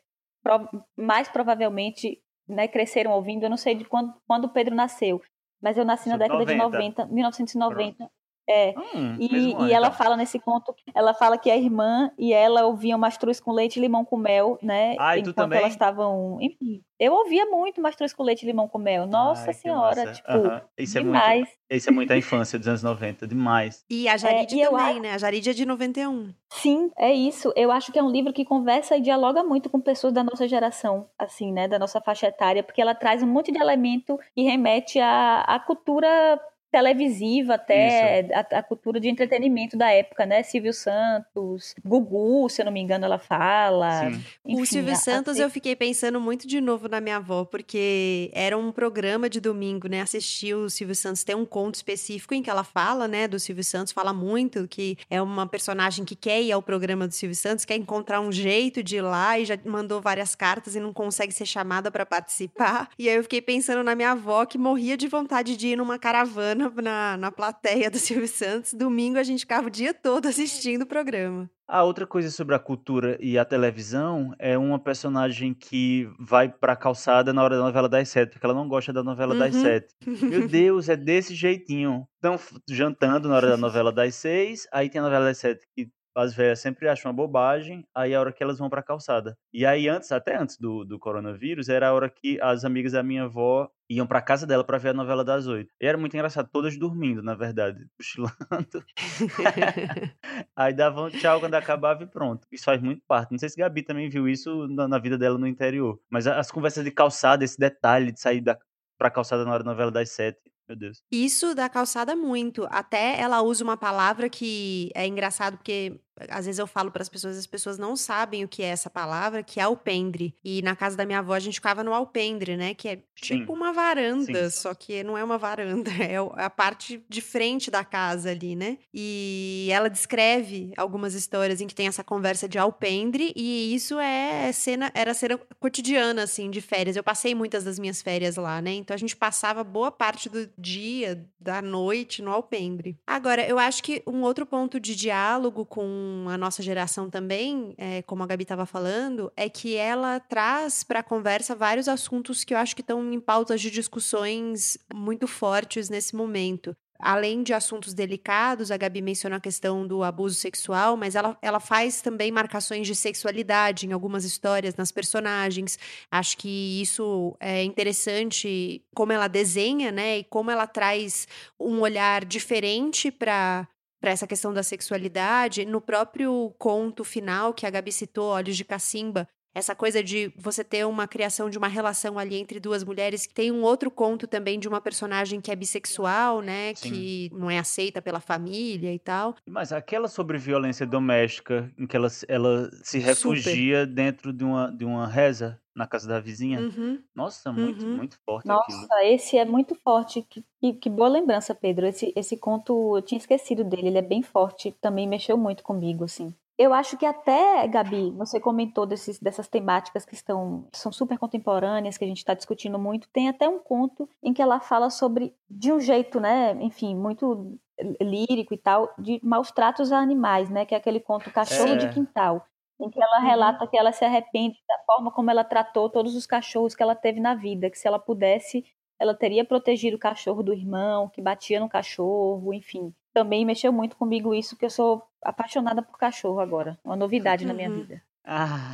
mais provavelmente, né, cresceram ouvindo. Eu não sei de quando, quando o Pedro nasceu, mas eu nasci na década 90. de 90, 1990. Pronto. É. Hum, e, e ela então. fala nesse conto, ela fala que a irmã e ela ouviam mastruz com leite e limão com mel, né? Ah, enquanto elas estavam. Enfim. Eu ouvia muito mastruz com leite e limão com mel. Nossa Ai, senhora, tipo, isso demais. É muito, isso é muito a infância dos anos 90, demais. E a Jaride é, também, eu... né? A Jaride é de 91. Sim, é isso. Eu acho que é um livro que conversa e dialoga muito com pessoas da nossa geração, assim, né? Da nossa faixa etária, porque ela traz um monte de elemento que remete à, à cultura televisiva até, a, a, cultura de entretenimento da época, né? Silvio Santos, Gugu, se eu não me engano, ela fala. Enfim, o Silvio a, Santos, a... eu fiquei pensando muito de novo na minha avó, porque era um programa de domingo, né? Assistir o Silvio Santos, tem um conto específico em que ela fala, né? Do Silvio Santos, fala muito que é uma personagem que quer ir ao programa do Silvio Santos, quer encontrar um jeito de ir lá e já mandou várias cartas e não consegue ser chamada para participar. E aí eu fiquei pensando na minha avó que morria de vontade de ir numa caravana na, na plateia do Silvio Santos. Domingo a gente ficava o dia todo assistindo o programa. A outra coisa sobre a cultura e a televisão é uma personagem que vai pra calçada na hora da novela das sete, porque ela não gosta da novela uhum. das sete. Meu Deus, é desse jeitinho. Estão jantando na hora da novela das seis, aí tem a novela das sete que as velhas sempre acham uma bobagem, aí é a hora que elas vão pra calçada. E aí antes, até antes do, do coronavírus, era a hora que as amigas da minha avó iam pra casa dela para ver a novela das oito. E era muito engraçado, todas dormindo, na verdade, cochilando. aí davam tchau quando acabava e pronto. Isso faz muito parte. Não sei se Gabi também viu isso na, na vida dela no interior. Mas as conversas de calçada, esse detalhe de sair da, pra calçada na hora da novela das sete, meu Deus. Isso da calçada muito. Até ela usa uma palavra que é engraçado porque às vezes eu falo para as pessoas, as pessoas não sabem o que é essa palavra, que é alpendre. E na casa da minha avó a gente ficava no alpendre, né? Que é tipo Sim. uma varanda, Sim. só que não é uma varanda, é a parte de frente da casa ali, né? E ela descreve algumas histórias em que tem essa conversa de alpendre e isso é cena, era cena cotidiana assim de férias. Eu passei muitas das minhas férias lá, né? Então a gente passava boa parte do dia, da noite no alpendre. Agora, eu acho que um outro ponto de diálogo com a nossa geração também, é, como a Gabi estava falando, é que ela traz para a conversa vários assuntos que eu acho que estão em pautas de discussões muito fortes nesse momento além de assuntos delicados, a Gabi menciona a questão do abuso sexual, mas ela, ela faz também marcações de sexualidade em algumas histórias, nas personagens. Acho que isso é interessante, como ela desenha, né? E como ela traz um olhar diferente para para essa questão da sexualidade, no próprio conto final que a Gabi citou, Olhos de Cacimba, essa coisa de você ter uma criação de uma relação ali entre duas mulheres. Tem um outro conto também de uma personagem que é bissexual, né? Sim. Que não é aceita pela família e tal. Mas aquela sobre violência doméstica, em que ela, ela se refugia Super. dentro de uma, de uma reza na casa da vizinha. Uhum. Nossa, muito, uhum. muito forte Nossa, aquilo. esse é muito forte. Que, que, que, boa lembrança, Pedro. Esse, esse conto, eu tinha esquecido dele. Ele é bem forte. Também mexeu muito comigo, assim. Eu acho que até, Gabi, você comentou desses, dessas temáticas que estão que são super contemporâneas, que a gente está discutindo muito. Tem até um conto em que ela fala sobre, de um jeito, né, enfim, muito lírico e tal de maus tratos a animais, né? Que é aquele conto Cachorro É. de Quintal, em que ela relata que ela se arrepende da forma como ela tratou todos os cachorros que ela teve na vida, que se ela pudesse, ela teria protegido o cachorro do irmão, que batia no cachorro, enfim. Também mexeu muito comigo isso, que eu sou apaixonada por cachorro agora, uma novidade na minha Uhum. vida. Ah,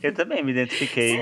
eu também me identifiquei.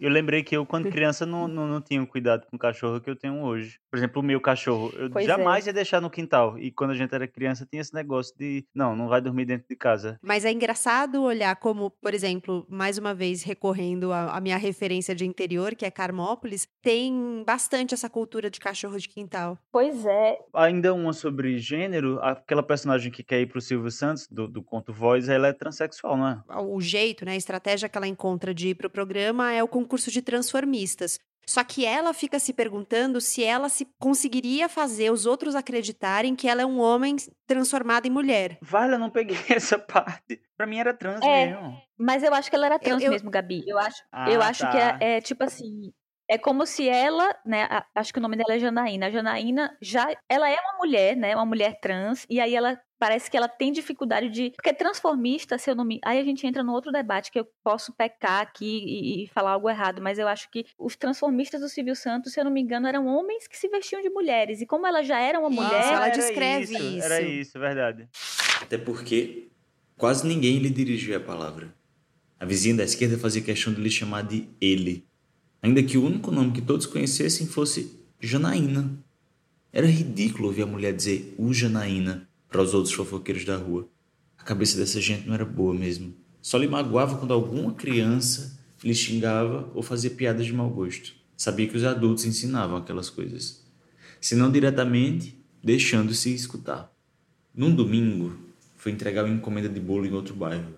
Eu lembrei que eu, quando criança, não, não, não tinha o cuidado com o cachorro que eu tenho hoje. Por exemplo, o meu cachorro, eu Pois é. jamais ia deixar no quintal. E quando a gente era criança, tinha esse negócio de, não, não vai dormir dentro de casa. Mas é engraçado olhar como, por exemplo, mais uma vez recorrendo à, à minha referência de interior, que é Carmópolis, tem bastante essa cultura de cachorro de quintal. Pois é, Ainda uma sobre gênero, aquela personagem que quer ir pro Silvio Santos, do, do conto Voz, ela é transexual, não é? O jeito, né, a estratégia que ela encontra de ir pro programa é o concurso de transformistas. Só que ela fica se perguntando se ela se conseguiria fazer os outros acreditarem que ela é um homem transformado em mulher. Vale, eu não peguei essa parte. Pra mim era trans É. mesmo. Mas eu acho que ela era trans eu- mesmo, Gabi. Eu acho, Ah, eu acho que tá. é, é tipo assim. É como se ela, né? a- acho que o nome dela é Janaína. A Janaína já. Ela é uma mulher, né? Uma mulher trans. E aí ela parece que ela tem dificuldade de. Porque transformista, se eu não me. Aí a gente entra no outro debate que eu posso pecar aqui e, e falar algo errado. Mas eu acho que os transformistas do Silvio Santos, se eu não me engano, eram homens que se vestiam de mulheres. E como ela já era uma Isso, mulher. ela era descreve isso. Era isso. isso, verdade. Até porque quase ninguém lhe dirigia a palavra. A vizinha da esquerda fazia questão de lhe chamar de ele, ainda que o único nome que todos conhecessem fosse Janaína. Era ridículo ouvir a mulher dizer o Janaína para os outros fofoqueiros da rua. A cabeça dessa gente não era boa mesmo. Só lhe magoava quando alguma criança lhe xingava ou fazia piadas de mau gosto. Sabia que os adultos ensinavam aquelas coisas. Se não diretamente, deixando-se escutar. Num domingo, foi entregar uma encomenda de bolo em outro bairro.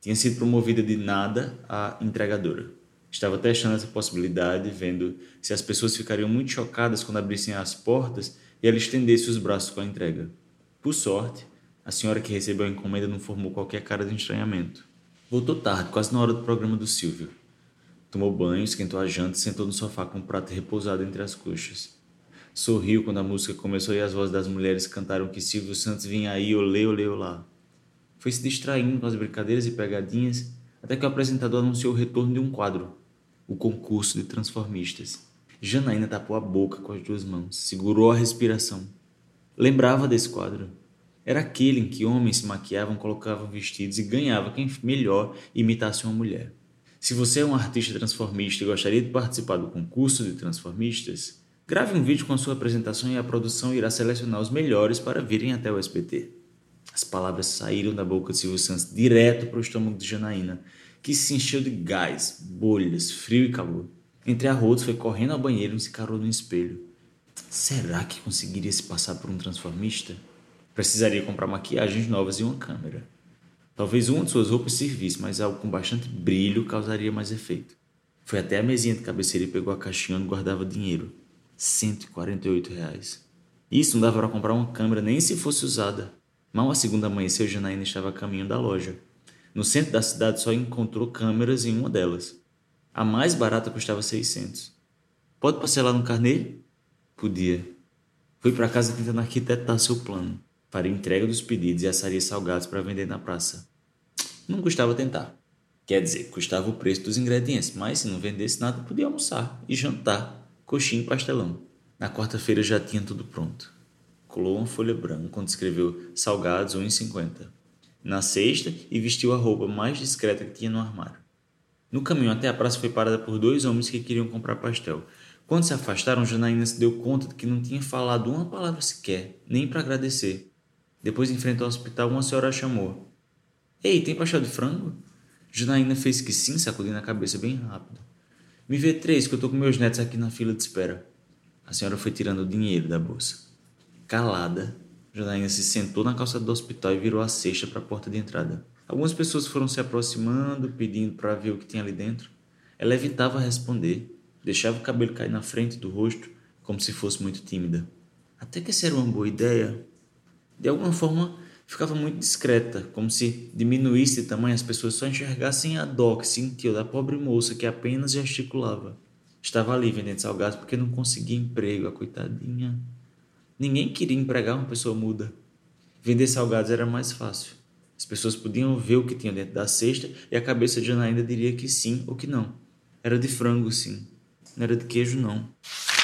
Tinha sido promovida de nada a entregadora. Estava testando essa possibilidade, vendo se as pessoas ficariam muito chocadas quando abrissem as portas e ela estendesse os braços com a entrega. Por sorte, a senhora que recebeu a encomenda não formou qualquer cara de estranhamento. Voltou tarde, quase na hora do programa do Silvio. Tomou banho, esquentou a janta e sentou no sofá com o prato repousado entre as coxas. Sorriu quando a música começou e as vozes das mulheres cantaram que Silvio Santos vinha aí, olê, olê, olá. Foi se distraindo com as brincadeiras e pegadinhas até que o apresentador anunciou o retorno de um quadro, o concurso de transformistas. Janaína tapou a boca com as duas mãos, segurou a respiração. Lembrava desse quadro. Era aquele em que homens se maquiavam, colocavam vestidos e ganhava quem melhor imitasse uma mulher. Se você é um artista transformista e gostaria de participar do concurso de transformistas, grave um vídeo com a sua apresentação e a produção irá selecionar os melhores para virem até o SBT. As palavras saíram da boca de Silvio Santos direto para o estômago de Janaína, que se encheu de gás, bolhas, frio e calor. Entre arrotos, foi correndo ao banheiro e se carou no espelho. Será que conseguiria se passar por um transformista? Precisaria comprar maquiagens novas e uma câmera. Talvez uma de suas roupas servisse, mas algo com bastante brilho causaria mais efeito. Foi até a mesinha de cabeceira e pegou a caixinha onde guardava dinheiro. 148 reais. Isso não dava para comprar uma câmera nem se fosse usada. Mal a segunda amanheceu, Janaína estava a caminho da loja. No centro da cidade só encontrou câmeras em uma delas. A mais barata custava 600. Pode parcelar no carnê? Podia. Fui para casa tentando arquitetar seu plano. Faria entrega dos pedidos e assaria salgados para vender na praça. Não custava tentar. Quer dizer, custava o preço dos ingredientes, mas se não vendesse nada, podia almoçar e jantar, coxinha e pastelão. Na quarta-feira já tinha tudo pronto. Colou uma folha branca onde escreveu salgados 1,50. Na sexta, e vestiu a roupa mais discreta que tinha no armário. No caminho até a praça foi parada por dois homens que queriam comprar pastel. Quando se afastaram, Janaína se deu conta de que não tinha falado uma palavra sequer, nem para agradecer. Depois, em frente ao hospital, uma senhora a chamou. Ei, tem pastel de frango? Janaína fez que sim, sacudindo a cabeça bem rápido. Me vê três, que eu tô com meus netos aqui na fila de espera. A senhora foi tirando o dinheiro da bolsa. Calada, Janaína se sentou na calçada do hospital e virou a cesta para a porta de entrada. Algumas pessoas foram se aproximando, pedindo para ver o que tinha ali dentro. Ela evitava responder, deixava o cabelo cair na frente do rosto, como se fosse muito tímida. Até que essa era uma boa ideia. De alguma forma, ficava muito discreta, como se diminuísse de tamanho as pessoas só enxergassem a dó que sentiu da pobre moça que apenas gesticulava. Estava ali vendendo salgados porque não conseguia emprego, a coitadinha. Ninguém queria empregar uma pessoa muda. Vender salgados era mais fácil. As pessoas podiam ver o que tinha dentro da cesta e a cabeça de Janaína diria que sim ou que não. Era de frango, sim. Não era de queijo, não.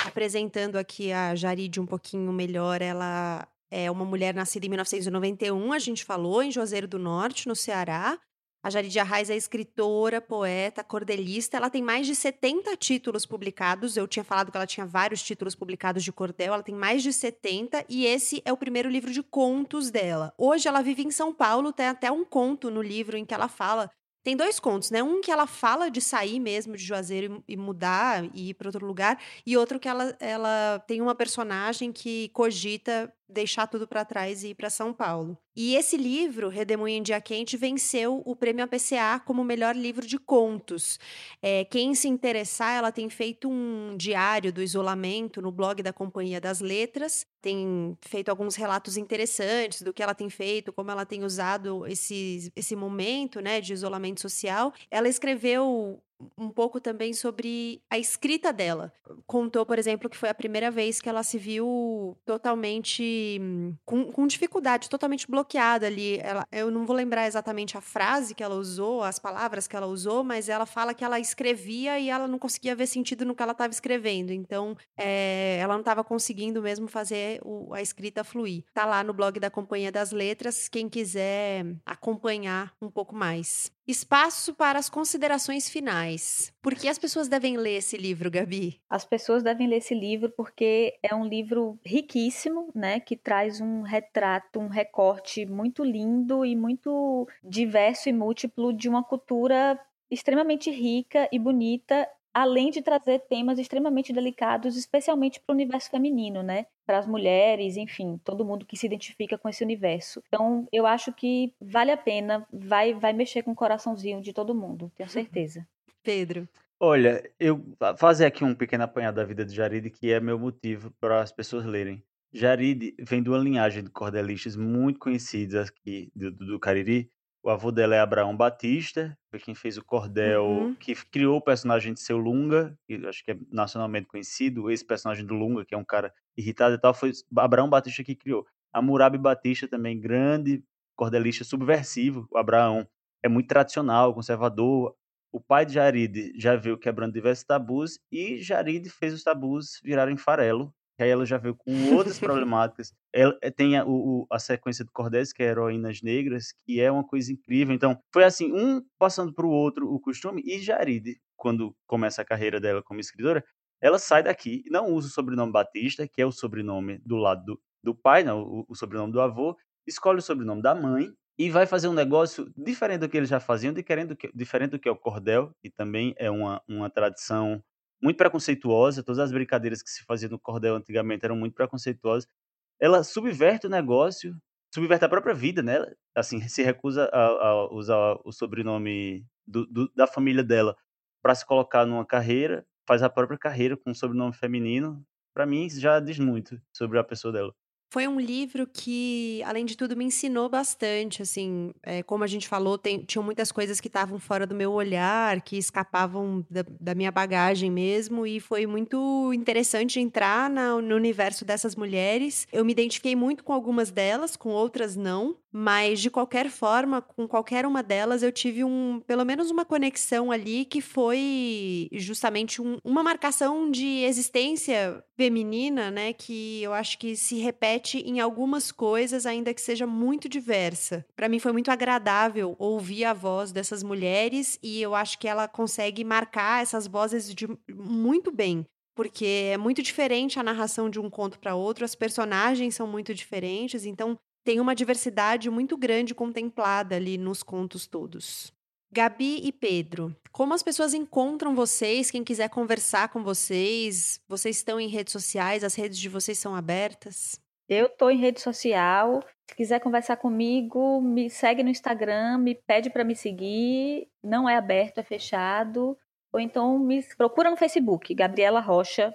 Apresentando aqui a Jaride um pouquinho melhor, ela é uma mulher nascida em 1991, a gente falou, em Juazeiro do Norte, no Ceará. A Jaride Arraes é escritora, poeta, cordelista. Ela tem mais de 70 títulos publicados. Eu tinha falado que ela tinha vários títulos publicados de cordel. Ela tem mais de 70 e esse é o primeiro livro de contos dela. Hoje ela vive em São Paulo, tem até um conto no livro em que ela fala tem dois contos, né? Um que ela fala de sair mesmo de Juazeiro e mudar e ir para outro lugar, e outro que ela, ela tem uma personagem que cogita deixar tudo para trás e ir para São Paulo. E esse livro, Redemoinho em Dia Quente, venceu o prêmio APCA como melhor livro de contos. É, quem se interessar, ela tem feito um diário do isolamento no blog da Companhia das Letras, tem feito alguns relatos interessantes do que ela tem feito, como ela tem usado esse, esse momento né, de isolamento social. Ela escreveu um pouco também sobre a escrita dela. Contou, por exemplo, que foi a primeira vez que ela se viu totalmente com, com dificuldade, totalmente bloqueada ali. Ela, eu não vou lembrar exatamente a frase que ela usou, as palavras que ela usou, mas ela fala que ela escrevia e ela não conseguia ver sentido no que ela estava escrevendo. Então, é, ela não estava conseguindo mesmo fazer o, a escrita fluir. Tá lá no blog da Companhia das Letras, quem quiser acompanhar um pouco mais. Espaço para as considerações finais. Por que as pessoas devem ler esse livro, Gabi? As pessoas devem ler esse livro porque é um livro riquíssimo, né, que traz um retrato, um recorte muito lindo e muito diverso e múltiplo de uma cultura extremamente rica e bonita além de trazer temas extremamente delicados, especialmente para o universo feminino, né? Para as mulheres, enfim, todo mundo que se identifica com esse universo. Então, eu acho que vale a pena, vai, vai mexer com o coraçãozinho de todo mundo, tenho certeza. Pedro. Olha, eu fazer aqui um pequeno apanhado da vida de Jaride, que é meu motivo para as pessoas lerem. Jaride vem de uma linhagem de cordelistas muito conhecidas aqui do, do Cariri, o avô dela é Abraão Batista, foi quem fez o cordel, uhum. que criou o personagem de seu Lunga, que acho que é nacionalmente conhecido, esse personagem do Lunga, que é um cara irritado e tal, foi Abraão Batista que criou. A Murabi Batista também, grande cordelista subversivo, o Abraão é muito tradicional, conservador. O pai de Jaride já veio quebrando diversos tabus e Jaride fez os tabus virarem farelo que aí ela já veio com outras problemáticas. Ela eh, tem a, o, a sequência do Cordés, que é Heroínas Negras, que é uma coisa incrível. Então, foi assim, um passando para o outro o costume, e Jaride, quando começa a carreira dela como escritora, ela sai daqui, não usa o sobrenome Batista, que é o sobrenome do lado do, do pai, não, o, o sobrenome do avô, escolhe o sobrenome da mãe, e vai fazer um negócio diferente do que eles já faziam, diferente do que, diferente do que é o cordel, que também é uma, uma tradição muito preconceituosa, todas as brincadeiras que se faziam no cordel antigamente eram muito preconceituosas. Ela subverte o negócio, subverte a própria vida, né? Assim, se recusa a, a usar o sobrenome do, do, da família dela para se colocar numa carreira, faz a própria carreira com um sobrenome feminino. Para mim, já diz muito sobre a pessoa dela. Foi um livro que, além de tudo, me ensinou bastante, assim, é, como a gente falou, tem, tinham muitas coisas que estavam fora do meu olhar, que escapavam da, da minha bagagem mesmo, e foi muito interessante entrar na, no universo dessas mulheres. Eu me identifiquei muito com algumas delas, com outras não, mas de qualquer forma, com qualquer uma delas, eu tive um, pelo menos uma conexão ali que foi justamente um, uma marcação de existência feminina, né, que eu acho que se repete em algumas coisas, ainda que seja muito diversa. Para mim foi muito agradável ouvir a voz dessas mulheres e eu acho que ela consegue marcar essas vozes de muito bem porque é muito diferente a narração de um conto para outro, as personagens são muito diferentes, então tem uma diversidade muito grande contemplada ali nos contos todos. Gabi e Pedro, como as pessoas encontram vocês? Quem quiser conversar com vocês, vocês estão em redes sociais? As redes de vocês são abertas? Eu estou em rede social. Se quiser conversar comigo, me segue no Instagram, me pede para me seguir. Não é aberto, é fechado. Ou então me procura no Facebook, Gabriela Rocha,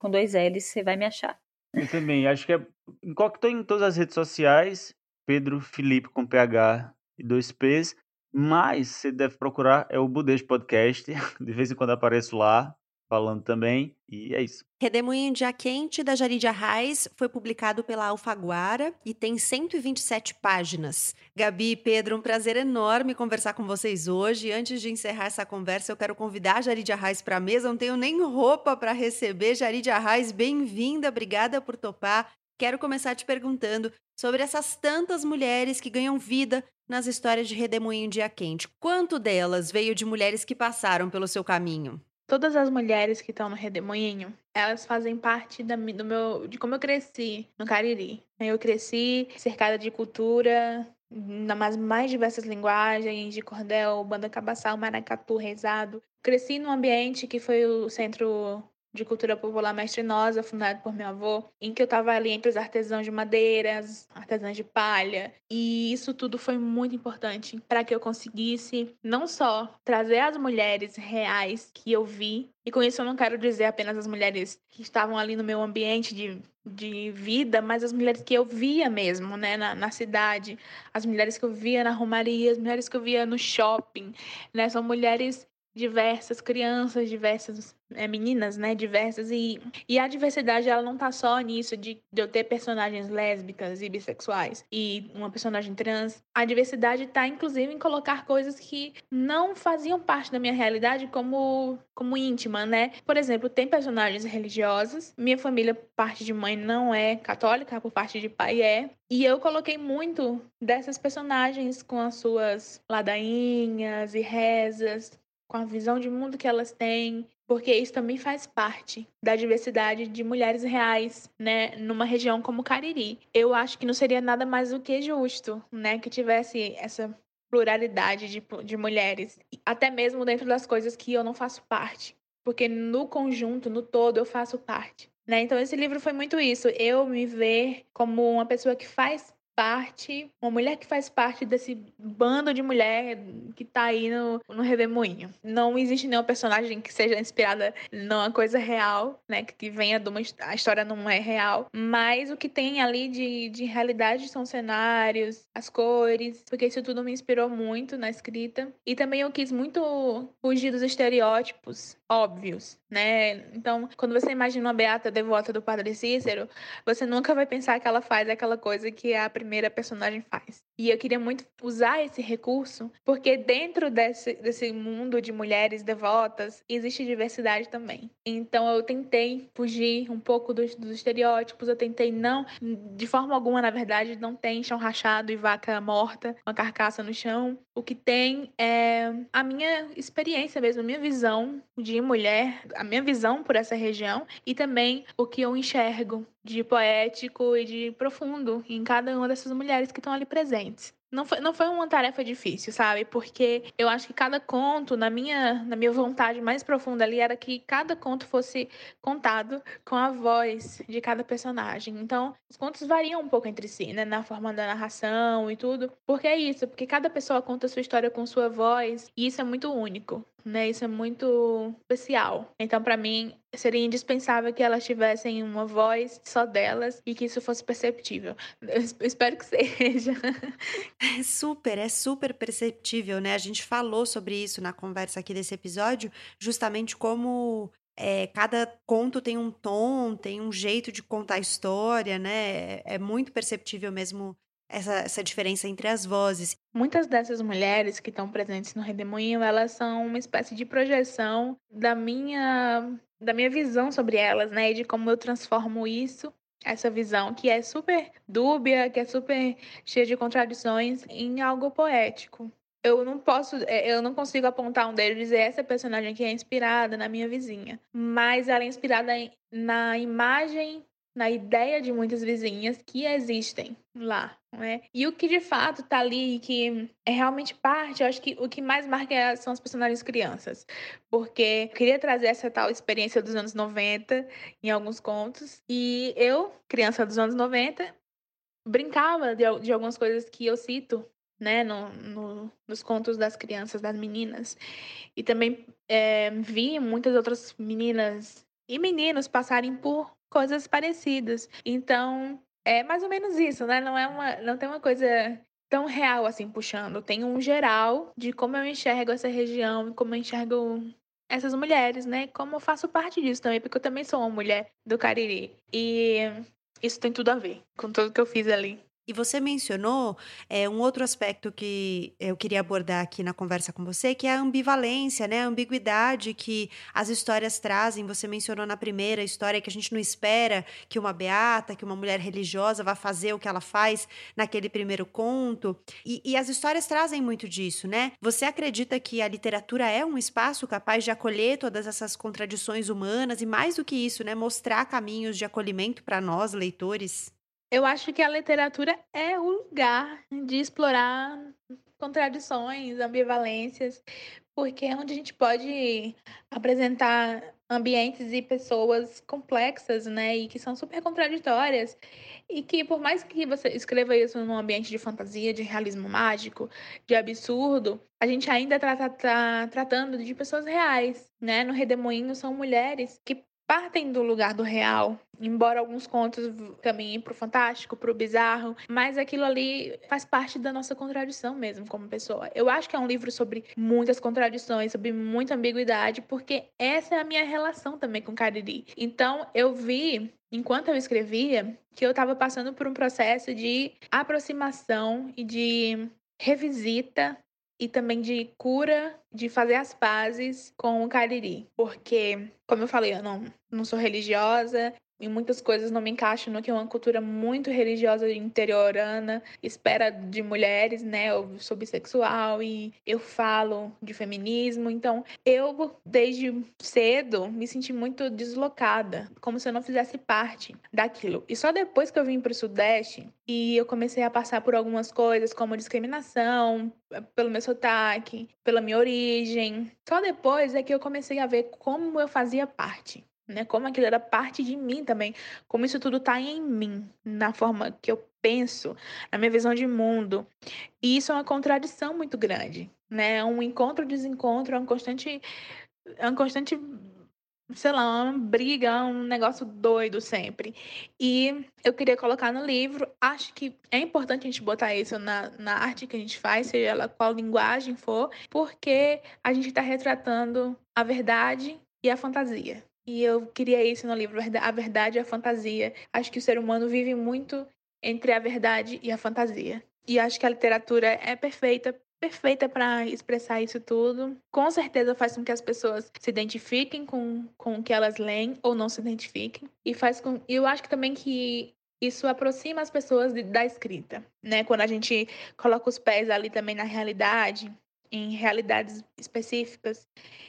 com dois L's, você vai me achar. Eu também, acho que é. Estou em todas as redes sociais, Pedro Felipe com PH e dois P's. Mas você deve procurar é o Budejo Podcast. De vez em quando apareço lá, falando também. E é isso. Redemoinho Dia Quente, da Jaridia Reis, foi publicado pela Alfaguara e tem 127 páginas. Gabi e Pedro, um prazer enorme conversar com vocês hoje. Antes de encerrar essa conversa, eu quero convidar a Jaridia Reis para a mesa. Não tenho nem roupa para receber. Jaridia Reis, bem-vinda, obrigada por topar. Quero começar te perguntando sobre essas tantas mulheres que ganham vida nas histórias de Redemoinho Dia Quente. Quanto delas veio de mulheres que passaram pelo seu caminho? Todas as mulheres que estão no Redemoinho, elas fazem parte da, do meu, de como eu cresci no Cariri. Eu cresci cercada de cultura, nas mais diversas linguagens, de cordel, banda cabaçal, maracatu, rezado. Cresci num ambiente que foi o centro de cultura popular Mestre Nosa, fundado por meu avô, em que eu estava ali entre os artesãos de madeiras, artesãos de palha, e isso tudo foi muito importante para que eu conseguisse não só trazer as mulheres reais que eu vi, e com isso eu não quero dizer apenas as mulheres que estavam ali no meu ambiente de, de vida, mas as mulheres que eu via mesmo, né, na, na cidade, as mulheres que eu via na romaria, as mulheres que eu via no shopping, né, são mulheres diversas crianças, diversas é, meninas, né, diversas e, e a diversidade ela não tá só nisso de, de eu ter personagens lésbicas e bissexuais e uma personagem trans. A diversidade tá inclusive em colocar coisas que não faziam parte da minha realidade como como íntima, né? Por exemplo, tem personagens religiosos. Minha família, parte de mãe não é católica, por parte de pai é. E eu coloquei muito dessas personagens com as suas ladainhas e rezas com a visão de mundo que elas têm, porque isso também faz parte da diversidade de mulheres reais, né, numa região como Cariri. Eu acho que não seria nada mais do que justo, né, que tivesse essa pluralidade de, de mulheres, até mesmo dentro das coisas que eu não faço parte, porque no conjunto, no todo, eu faço parte. Né? Então, esse livro foi muito isso. Eu me ver como uma pessoa que faz parte, uma mulher que faz parte desse bando de mulher que tá aí no, no Redemoinho. Não existe nenhuma personagem que seja inspirada numa coisa real, né? Que venha de uma a história não é real. Mas o que tem ali de, de realidade são cenários, as cores, porque isso tudo me inspirou muito na escrita. E também eu quis muito fugir dos estereótipos óbvios, né? Então, quando você imagina uma beata devota do Padre Cícero, você nunca vai pensar que ela faz aquela coisa que a primeira personagem faz. E eu queria muito usar esse recurso, porque dentro desse, desse mundo de mulheres devotas existe diversidade também. Então eu tentei fugir um pouco dos, dos estereótipos, eu tentei não, de forma alguma, na verdade, não tem chão rachado e vaca morta, uma carcaça no chão. O que tem é a minha experiência mesmo, a minha visão de mulher, a minha visão por essa região e também o que eu enxergo de poético e de profundo em cada uma dessas mulheres que estão ali presentes. Não foi, não foi uma tarefa difícil, sabe? Porque eu acho que cada conto, na minha, na minha vontade mais profunda ali, era que cada conto fosse contado com a voz de cada personagem. Então, os contos variam um pouco entre si, né? Na forma da narração e tudo. Porque é isso, porque cada pessoa conta a sua história com sua voz, e isso é muito único né? Isso é muito especial. Então, para mim, seria indispensável que elas tivessem uma voz só delas e que isso fosse perceptível. Eu espero que seja. É super, é super perceptível, né? A gente falou sobre isso na conversa aqui desse episódio, justamente como é, cada conto tem um tom, tem um jeito de contar a história, né? É, é muito perceptível mesmo essa, essa diferença entre as vozes. Muitas dessas mulheres que estão presentes no Redemoinho, elas são uma espécie de projeção da minha da minha visão sobre elas, né, e de como eu transformo isso essa visão que é super dúbia, que é super cheia de contradições, em algo poético. Eu não posso, é, eu não consigo apontar um deles e dizer essa personagem aqui é inspirada na minha vizinha, mas ela é inspirada na imagem na ideia de muitas vizinhas que existem lá, né? E o que de fato tá ali, que é realmente parte, eu acho que o que mais marca é, são as personagens crianças, porque eu queria trazer essa tal experiência dos anos 90 em alguns contos, e eu, criança dos anos 90, brincava de, de algumas coisas que eu cito né, no, no, nos contos das crianças, das meninas. E também é, vi muitas outras meninas e meninos passarem por coisas parecidas. Então, é mais ou menos isso, né? Não é uma, não tem uma coisa tão real assim puxando. Tem um geral de como eu enxergo essa região, como eu enxergo essas mulheres, né? Como eu faço parte disso também, porque eu também sou uma mulher do Cariri. E isso tem tudo a ver com tudo que eu fiz ali. E você mencionou é, um outro aspecto que eu queria abordar aqui na conversa com você, que é a ambivalência, né? A ambiguidade que as histórias trazem. Você mencionou na primeira história que a gente não espera que uma beata, que uma mulher religiosa vá fazer o que ela faz naquele primeiro conto. E, e as histórias trazem muito disso, né? Você acredita que a literatura é um espaço capaz de acolher todas essas contradições humanas e, mais do que isso, né? Mostrar caminhos de acolhimento para nós, leitores? Eu acho que a literatura é o lugar de explorar contradições, ambivalências, porque é onde a gente pode apresentar ambientes e pessoas complexas, né, e que são super contraditórias, e que por mais que você escreva isso num ambiente de fantasia, de realismo mágico, de absurdo, a gente ainda está tá, tá tratando de pessoas reais, né? No Redemoinho são mulheres que partem do lugar do real, embora alguns contos caminhem para o fantástico, para o bizarro, mas aquilo ali faz parte da nossa contradição mesmo como pessoa. Eu acho que é um livro sobre muitas contradições, sobre muita ambiguidade, porque essa é a minha relação também com Cariri. Então, eu vi enquanto eu escrevia, que eu estava passando por um processo de aproximação e de revisita e também de cura, de fazer as pazes com o Cariri. Porque, como eu falei, eu não, não sou religiosa, em muitas coisas não me encaixo no que é uma cultura muito religiosa interiorana, espera de mulheres, né? Eu sou bissexual e eu falo de feminismo, então eu desde cedo me senti muito deslocada, como se eu não fizesse parte daquilo. E só depois que eu vim para o Sudeste e eu comecei a passar por algumas coisas como discriminação pelo meu sotaque, pela minha origem, só depois é que eu comecei a ver como eu fazia parte né? Como aquilo era parte de mim também, como isso tudo está em mim, na forma que eu penso, na minha visão de mundo. E isso é uma contradição muito grande, né? É um encontro desencontro, é um constante é um constante sei lá, uma briga, um negócio doido sempre. E eu queria colocar no livro, acho que é importante a gente botar isso na, na arte que a gente faz, seja ela qual linguagem for, porque a gente está retratando a verdade e a fantasia. E eu queria isso no livro, A Verdade e a Fantasia. Acho que o ser humano vive muito entre a verdade e a fantasia. E acho que a literatura é perfeita perfeita para expressar isso tudo. Com certeza faz com que as pessoas se identifiquem com, com o que elas leem ou não se identifiquem. E faz com. Eu acho que também que isso aproxima as pessoas de, da escrita, né? Quando a gente coloca os pés ali também na realidade, em realidades específicas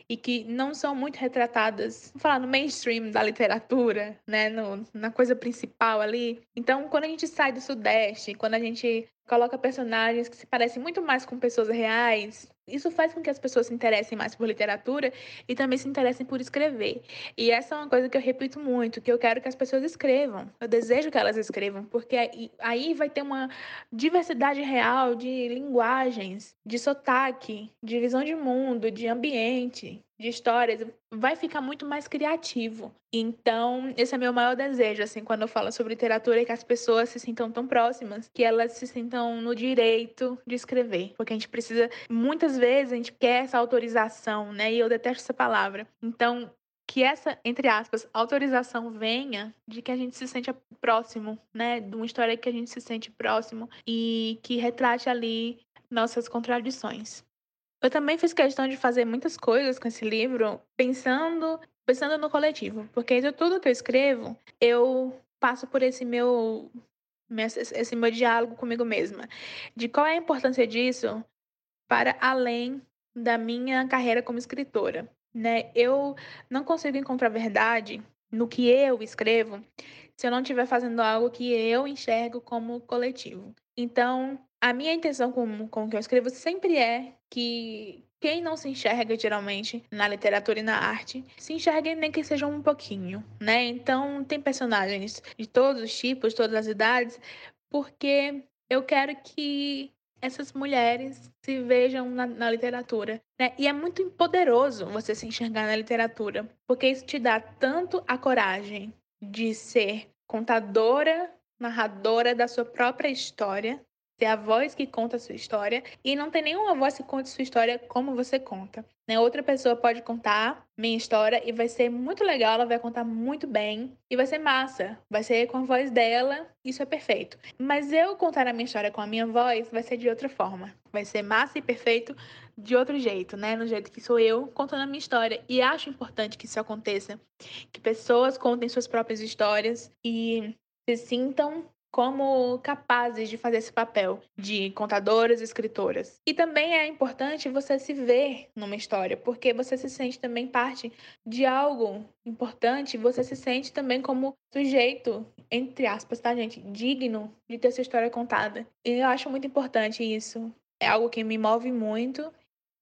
e que não são muito retratadas, vamos falar no mainstream da literatura, né, no, na coisa principal ali. Então, quando a gente sai do Sudeste, quando a gente coloca personagens que se parecem muito mais com pessoas reais. Isso faz com que as pessoas se interessem mais por literatura e também se interessem por escrever. E essa é uma coisa que eu repito muito, que eu quero que as pessoas escrevam. Eu desejo que elas escrevam, porque aí vai ter uma diversidade real de linguagens, de sotaque, de visão de mundo, de ambiente, de histórias, vai ficar muito mais criativo. Então, esse é meu maior desejo, assim, quando eu falo sobre literatura, é que as pessoas se sintam tão próximas, que elas se sintam no direito de escrever. Porque a gente precisa, muitas vezes, a gente quer essa autorização, né? E eu detesto essa palavra. Então, que essa, entre aspas, autorização venha de que a gente se sente próximo, né? De uma história que a gente se sente próximo e que retrate ali nossas contradições. Eu também fiz questão de fazer muitas coisas com esse livro, pensando, pensando no coletivo, porque de tudo que eu escrevo, eu passo por esse meu esse meu diálogo comigo mesma, de qual é a importância disso para além da minha carreira como escritora, né? Eu não consigo encontrar verdade no que eu escrevo se eu não estiver fazendo algo que eu enxergo como coletivo. Então, a minha intenção com, com o que eu escrevo sempre é que quem não se enxerga geralmente na literatura e na arte, se enxergue nem que seja um pouquinho, né? Então tem personagens de todos os tipos, todas as idades, porque eu quero que essas mulheres se vejam na, na literatura, né? E é muito poderoso você se enxergar na literatura, porque isso te dá tanto a coragem de ser contadora, narradora da sua própria história, ser a voz que conta a sua história e não tem nenhuma voz que conte sua história como você conta. Né? Outra pessoa pode contar minha história e vai ser muito legal, ela vai contar muito bem e vai ser massa, vai ser com a voz dela, isso é perfeito. Mas eu contar a minha história com a minha voz vai ser de outra forma, vai ser massa e perfeito de outro jeito, né? No jeito que sou eu contando a minha história. E acho importante que isso aconteça, que pessoas contem suas próprias histórias e se sintam como capazes de fazer esse papel de contadoras escritoras. E também é importante você se ver numa história, porque você se sente também parte de algo importante, você se sente também como sujeito, entre aspas, tá, gente, digno de ter sua história contada. E eu acho muito importante isso. É algo que me move muito,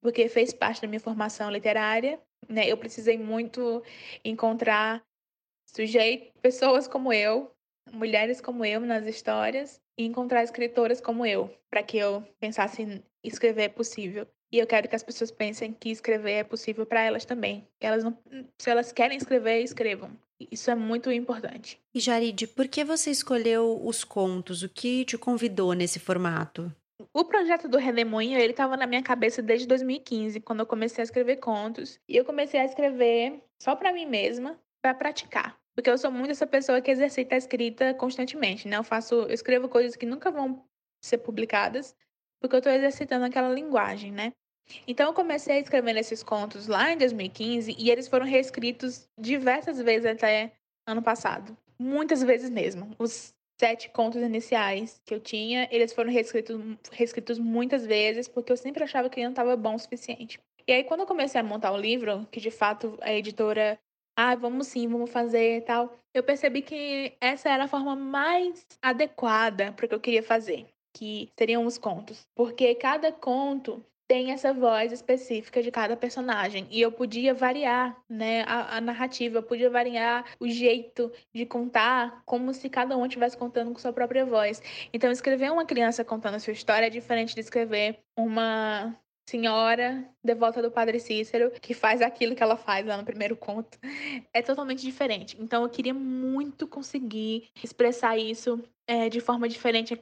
porque fez parte da minha formação literária, né? Eu precisei muito encontrar sujeitos, pessoas como eu, mulheres como eu nas histórias e encontrar escritoras como eu, para que eu pensasse em escrever é possível. E eu quero que as pessoas pensem que escrever é possível para elas também. Elas não, se elas querem escrever, escrevam. Isso é muito importante. E Jaride, por que você escolheu os contos? O que te convidou nesse formato? O projeto do Redemoinho, ele estava na minha cabeça desde 2015, quando eu comecei a escrever contos. E eu comecei a escrever só para mim mesma, para praticar. Porque eu sou muito essa pessoa que exercita a escrita constantemente, né? Eu faço, eu escrevo coisas que nunca vão ser publicadas, porque eu estou exercitando aquela linguagem, né? Então eu comecei a escrever esses contos lá em 2015 e eles foram reescritos diversas vezes até ano passado. Muitas vezes mesmo. Os sete contos iniciais que eu tinha, eles foram reescritos, reescritos muitas vezes, porque eu sempre achava que não estava bom o suficiente. E aí, quando eu comecei a montar o livro, que de fato a editora ah, vamos sim, vamos fazer e tal. Eu percebi que essa era a forma mais adequada para o que eu queria fazer, que seriam os contos. Porque cada conto tem essa voz específica de cada personagem e eu podia variar, né, a, a, narrativa, eu podia variar o jeito de contar, como se cada um estivesse contando com sua própria voz. Então, escrever uma criança contando a sua história é diferente de escrever uma senhora devota do Padre Cícero, que faz aquilo que ela faz lá no primeiro conto, é totalmente diferente. Então eu queria muito conseguir expressar isso é, de forma diferente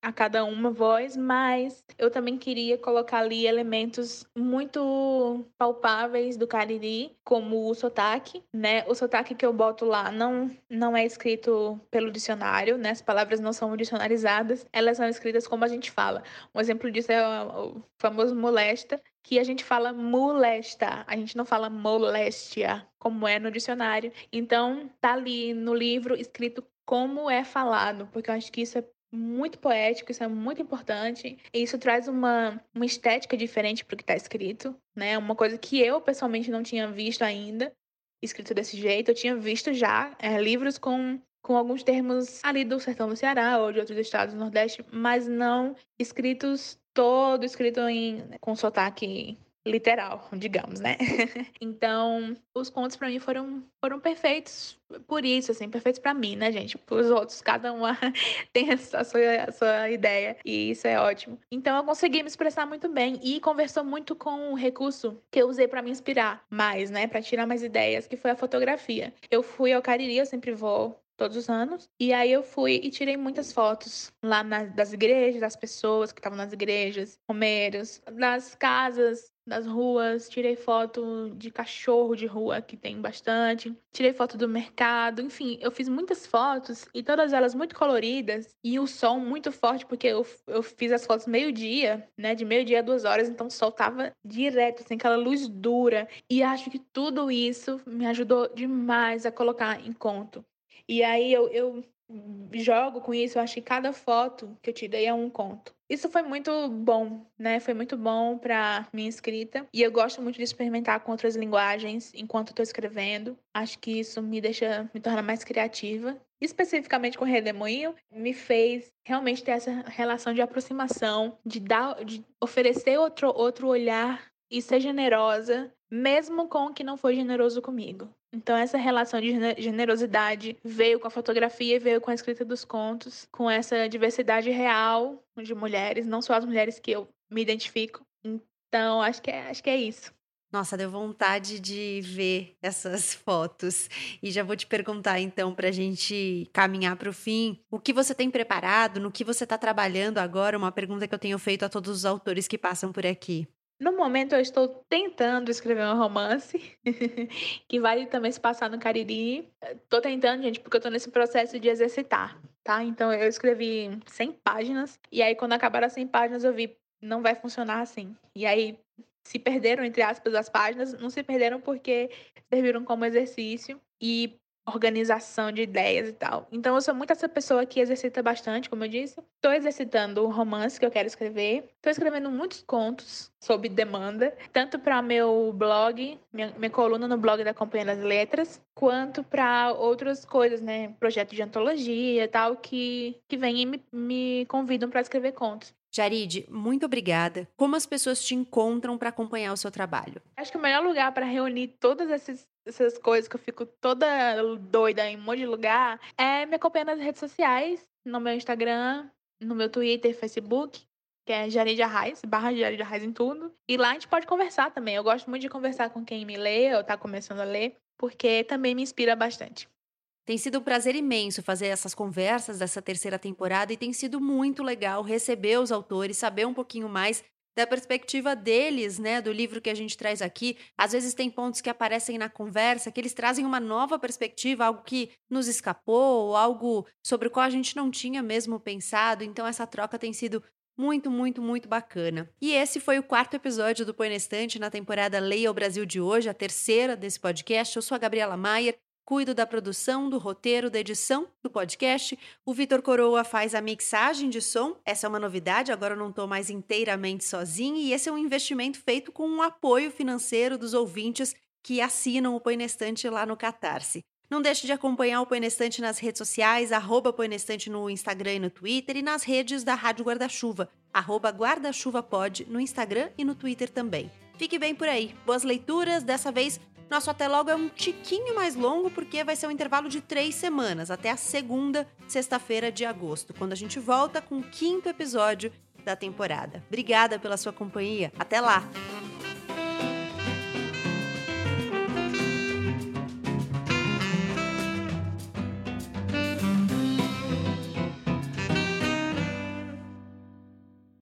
a cada uma voz, mas eu também queria colocar ali elementos muito palpáveis do Cariri, como o sotaque, né? O sotaque que eu boto lá não, não é escrito pelo dicionário, né? As palavras não são dicionarizadas, elas são escritas como a gente fala. Um exemplo disso é o famoso molesta, que a gente fala molesta, a gente não fala moléstia, como é no dicionário. Então, tá ali no livro escrito como é falado, porque eu acho que isso é muito poético, isso é muito importante. E isso traz uma, uma estética diferente para o que está escrito, né? Uma coisa que eu pessoalmente não tinha visto ainda, escrito desse jeito. Eu tinha visto já é, livros com, com alguns termos ali do sertão do Ceará ou de outros estados do Nordeste, mas não escritos todo escrito em com sotaque literal, digamos, né? então, os contos para mim foram foram perfeitos por isso, assim, perfeitos para mim, né, gente? Os outros, cada um tem a sua, a sua ideia e isso é ótimo. Então, eu consegui me expressar muito bem e conversou muito com o recurso que eu usei para me inspirar mais, né, para tirar mais ideias, que foi a fotografia. Eu fui ao Cariri, eu sempre vou todos os anos. E aí eu fui e tirei muitas fotos lá na, das igrejas, das pessoas que estavam nas igrejas, romeiros, das casas, das ruas, tirei foto de cachorro de rua, que tem bastante, tirei foto do mercado, enfim, eu fiz muitas fotos e todas elas muito coloridas e o som muito forte, porque eu, eu fiz as fotos meio-dia, né, de meio-dia a duas horas, então o sol tava direto, assim, aquela luz dura, e acho que tudo isso me ajudou demais a colocar em conto. E aí eu, eu jogo com isso, eu acho que cada foto que eu tirei é um conto. Isso foi muito bom, né? Foi muito bom para minha escrita. E eu gosto muito de experimentar com outras linguagens enquanto estou escrevendo. Acho que isso me deixa, me torna mais criativa. Especificamente com Redemoinho, me fez realmente ter essa relação de aproximação, de dar, de oferecer outro, outro olhar e ser generosa, mesmo com o que não foi generoso comigo. Então, essa relação de generosidade veio com a fotografia veio com a escrita dos contos, com essa diversidade real de mulheres, não só as mulheres que eu me identifico. Então, acho que é, acho que é isso. Nossa, deu vontade de ver essas fotos. E já vou te perguntar então, para a gente caminhar para o fim, o que você tem preparado, no que você está trabalhando agora? Uma pergunta que eu tenho feito a todos os autores que passam por aqui. No momento, eu estou tentando escrever um romance, que vai também se passar no Cariri. Estou tentando, gente, porque eu estou nesse processo de exercitar, tá? Então, eu escrevi 100 páginas, e aí, quando acabaram as 100 páginas, eu vi, não vai funcionar assim. E aí, se perderam, entre aspas, as páginas, não se perderam porque serviram como exercício. E organização de ideias e tal. Então eu sou muito essa pessoa que exercita bastante, como eu disse. Estou exercitando o romance que eu quero escrever. Estou escrevendo muitos contos sob demanda, tanto para meu blog, minha, minha, coluna no blog da Companhia das Letras, quanto para outras coisas, né, projetos de antologia e tal que que vêm e me, me convidam para escrever contos. Jarid, muito obrigada. Como as pessoas te encontram para acompanhar o seu trabalho? Acho que o melhor lugar para reunir todas essas, essas coisas que eu fico toda doida em um monte de lugar é me acompanhar nas redes sociais, no meu Instagram, no meu Twitter, Facebook, que é Jarid Arraes, barra Jarid Arraes em tudo. E lá a gente pode conversar também. Eu gosto muito de conversar com quem me lê ou está começando a ler, porque também me inspira bastante. Tem sido um prazer imenso fazer essas conversas dessa terceira temporada e tem sido muito legal receber os autores, saber um pouquinho mais da perspectiva deles, né, do livro que a gente traz aqui. Às vezes tem pontos que aparecem na conversa que eles trazem uma nova perspectiva, algo que nos escapou, algo sobre o qual a gente não tinha mesmo pensado. Então essa troca tem sido muito, muito, muito bacana. E esse foi o quarto episódio do Põe na Estante na temporada Leia o Brasil de hoje, a terceira desse podcast. Eu sou a Gabriela Maier. Cuido da produção, do roteiro, da edição do podcast. O Vitor Coroa faz a mixagem de som. Essa é uma novidade, agora eu não estou mais inteiramente sozinha. E esse é um investimento feito com um apoio financeiro dos ouvintes que assinam o Põe lá no Catarse. Não deixe de acompanhar o Põe nas redes sociais, arroba Põe no Instagram e no Twitter, e nas redes da Rádio Guarda-Chuva, arroba Guarda-Chuva Pod, no Instagram e no Twitter também. Fique bem por aí. Boas leituras, dessa vez nosso até logo é um tiquinho mais longo porque vai ser um intervalo de três semanas, até a segunda sexta-feira de agosto, quando a gente volta com o quinto episódio da temporada. Obrigada pela sua companhia. Até lá!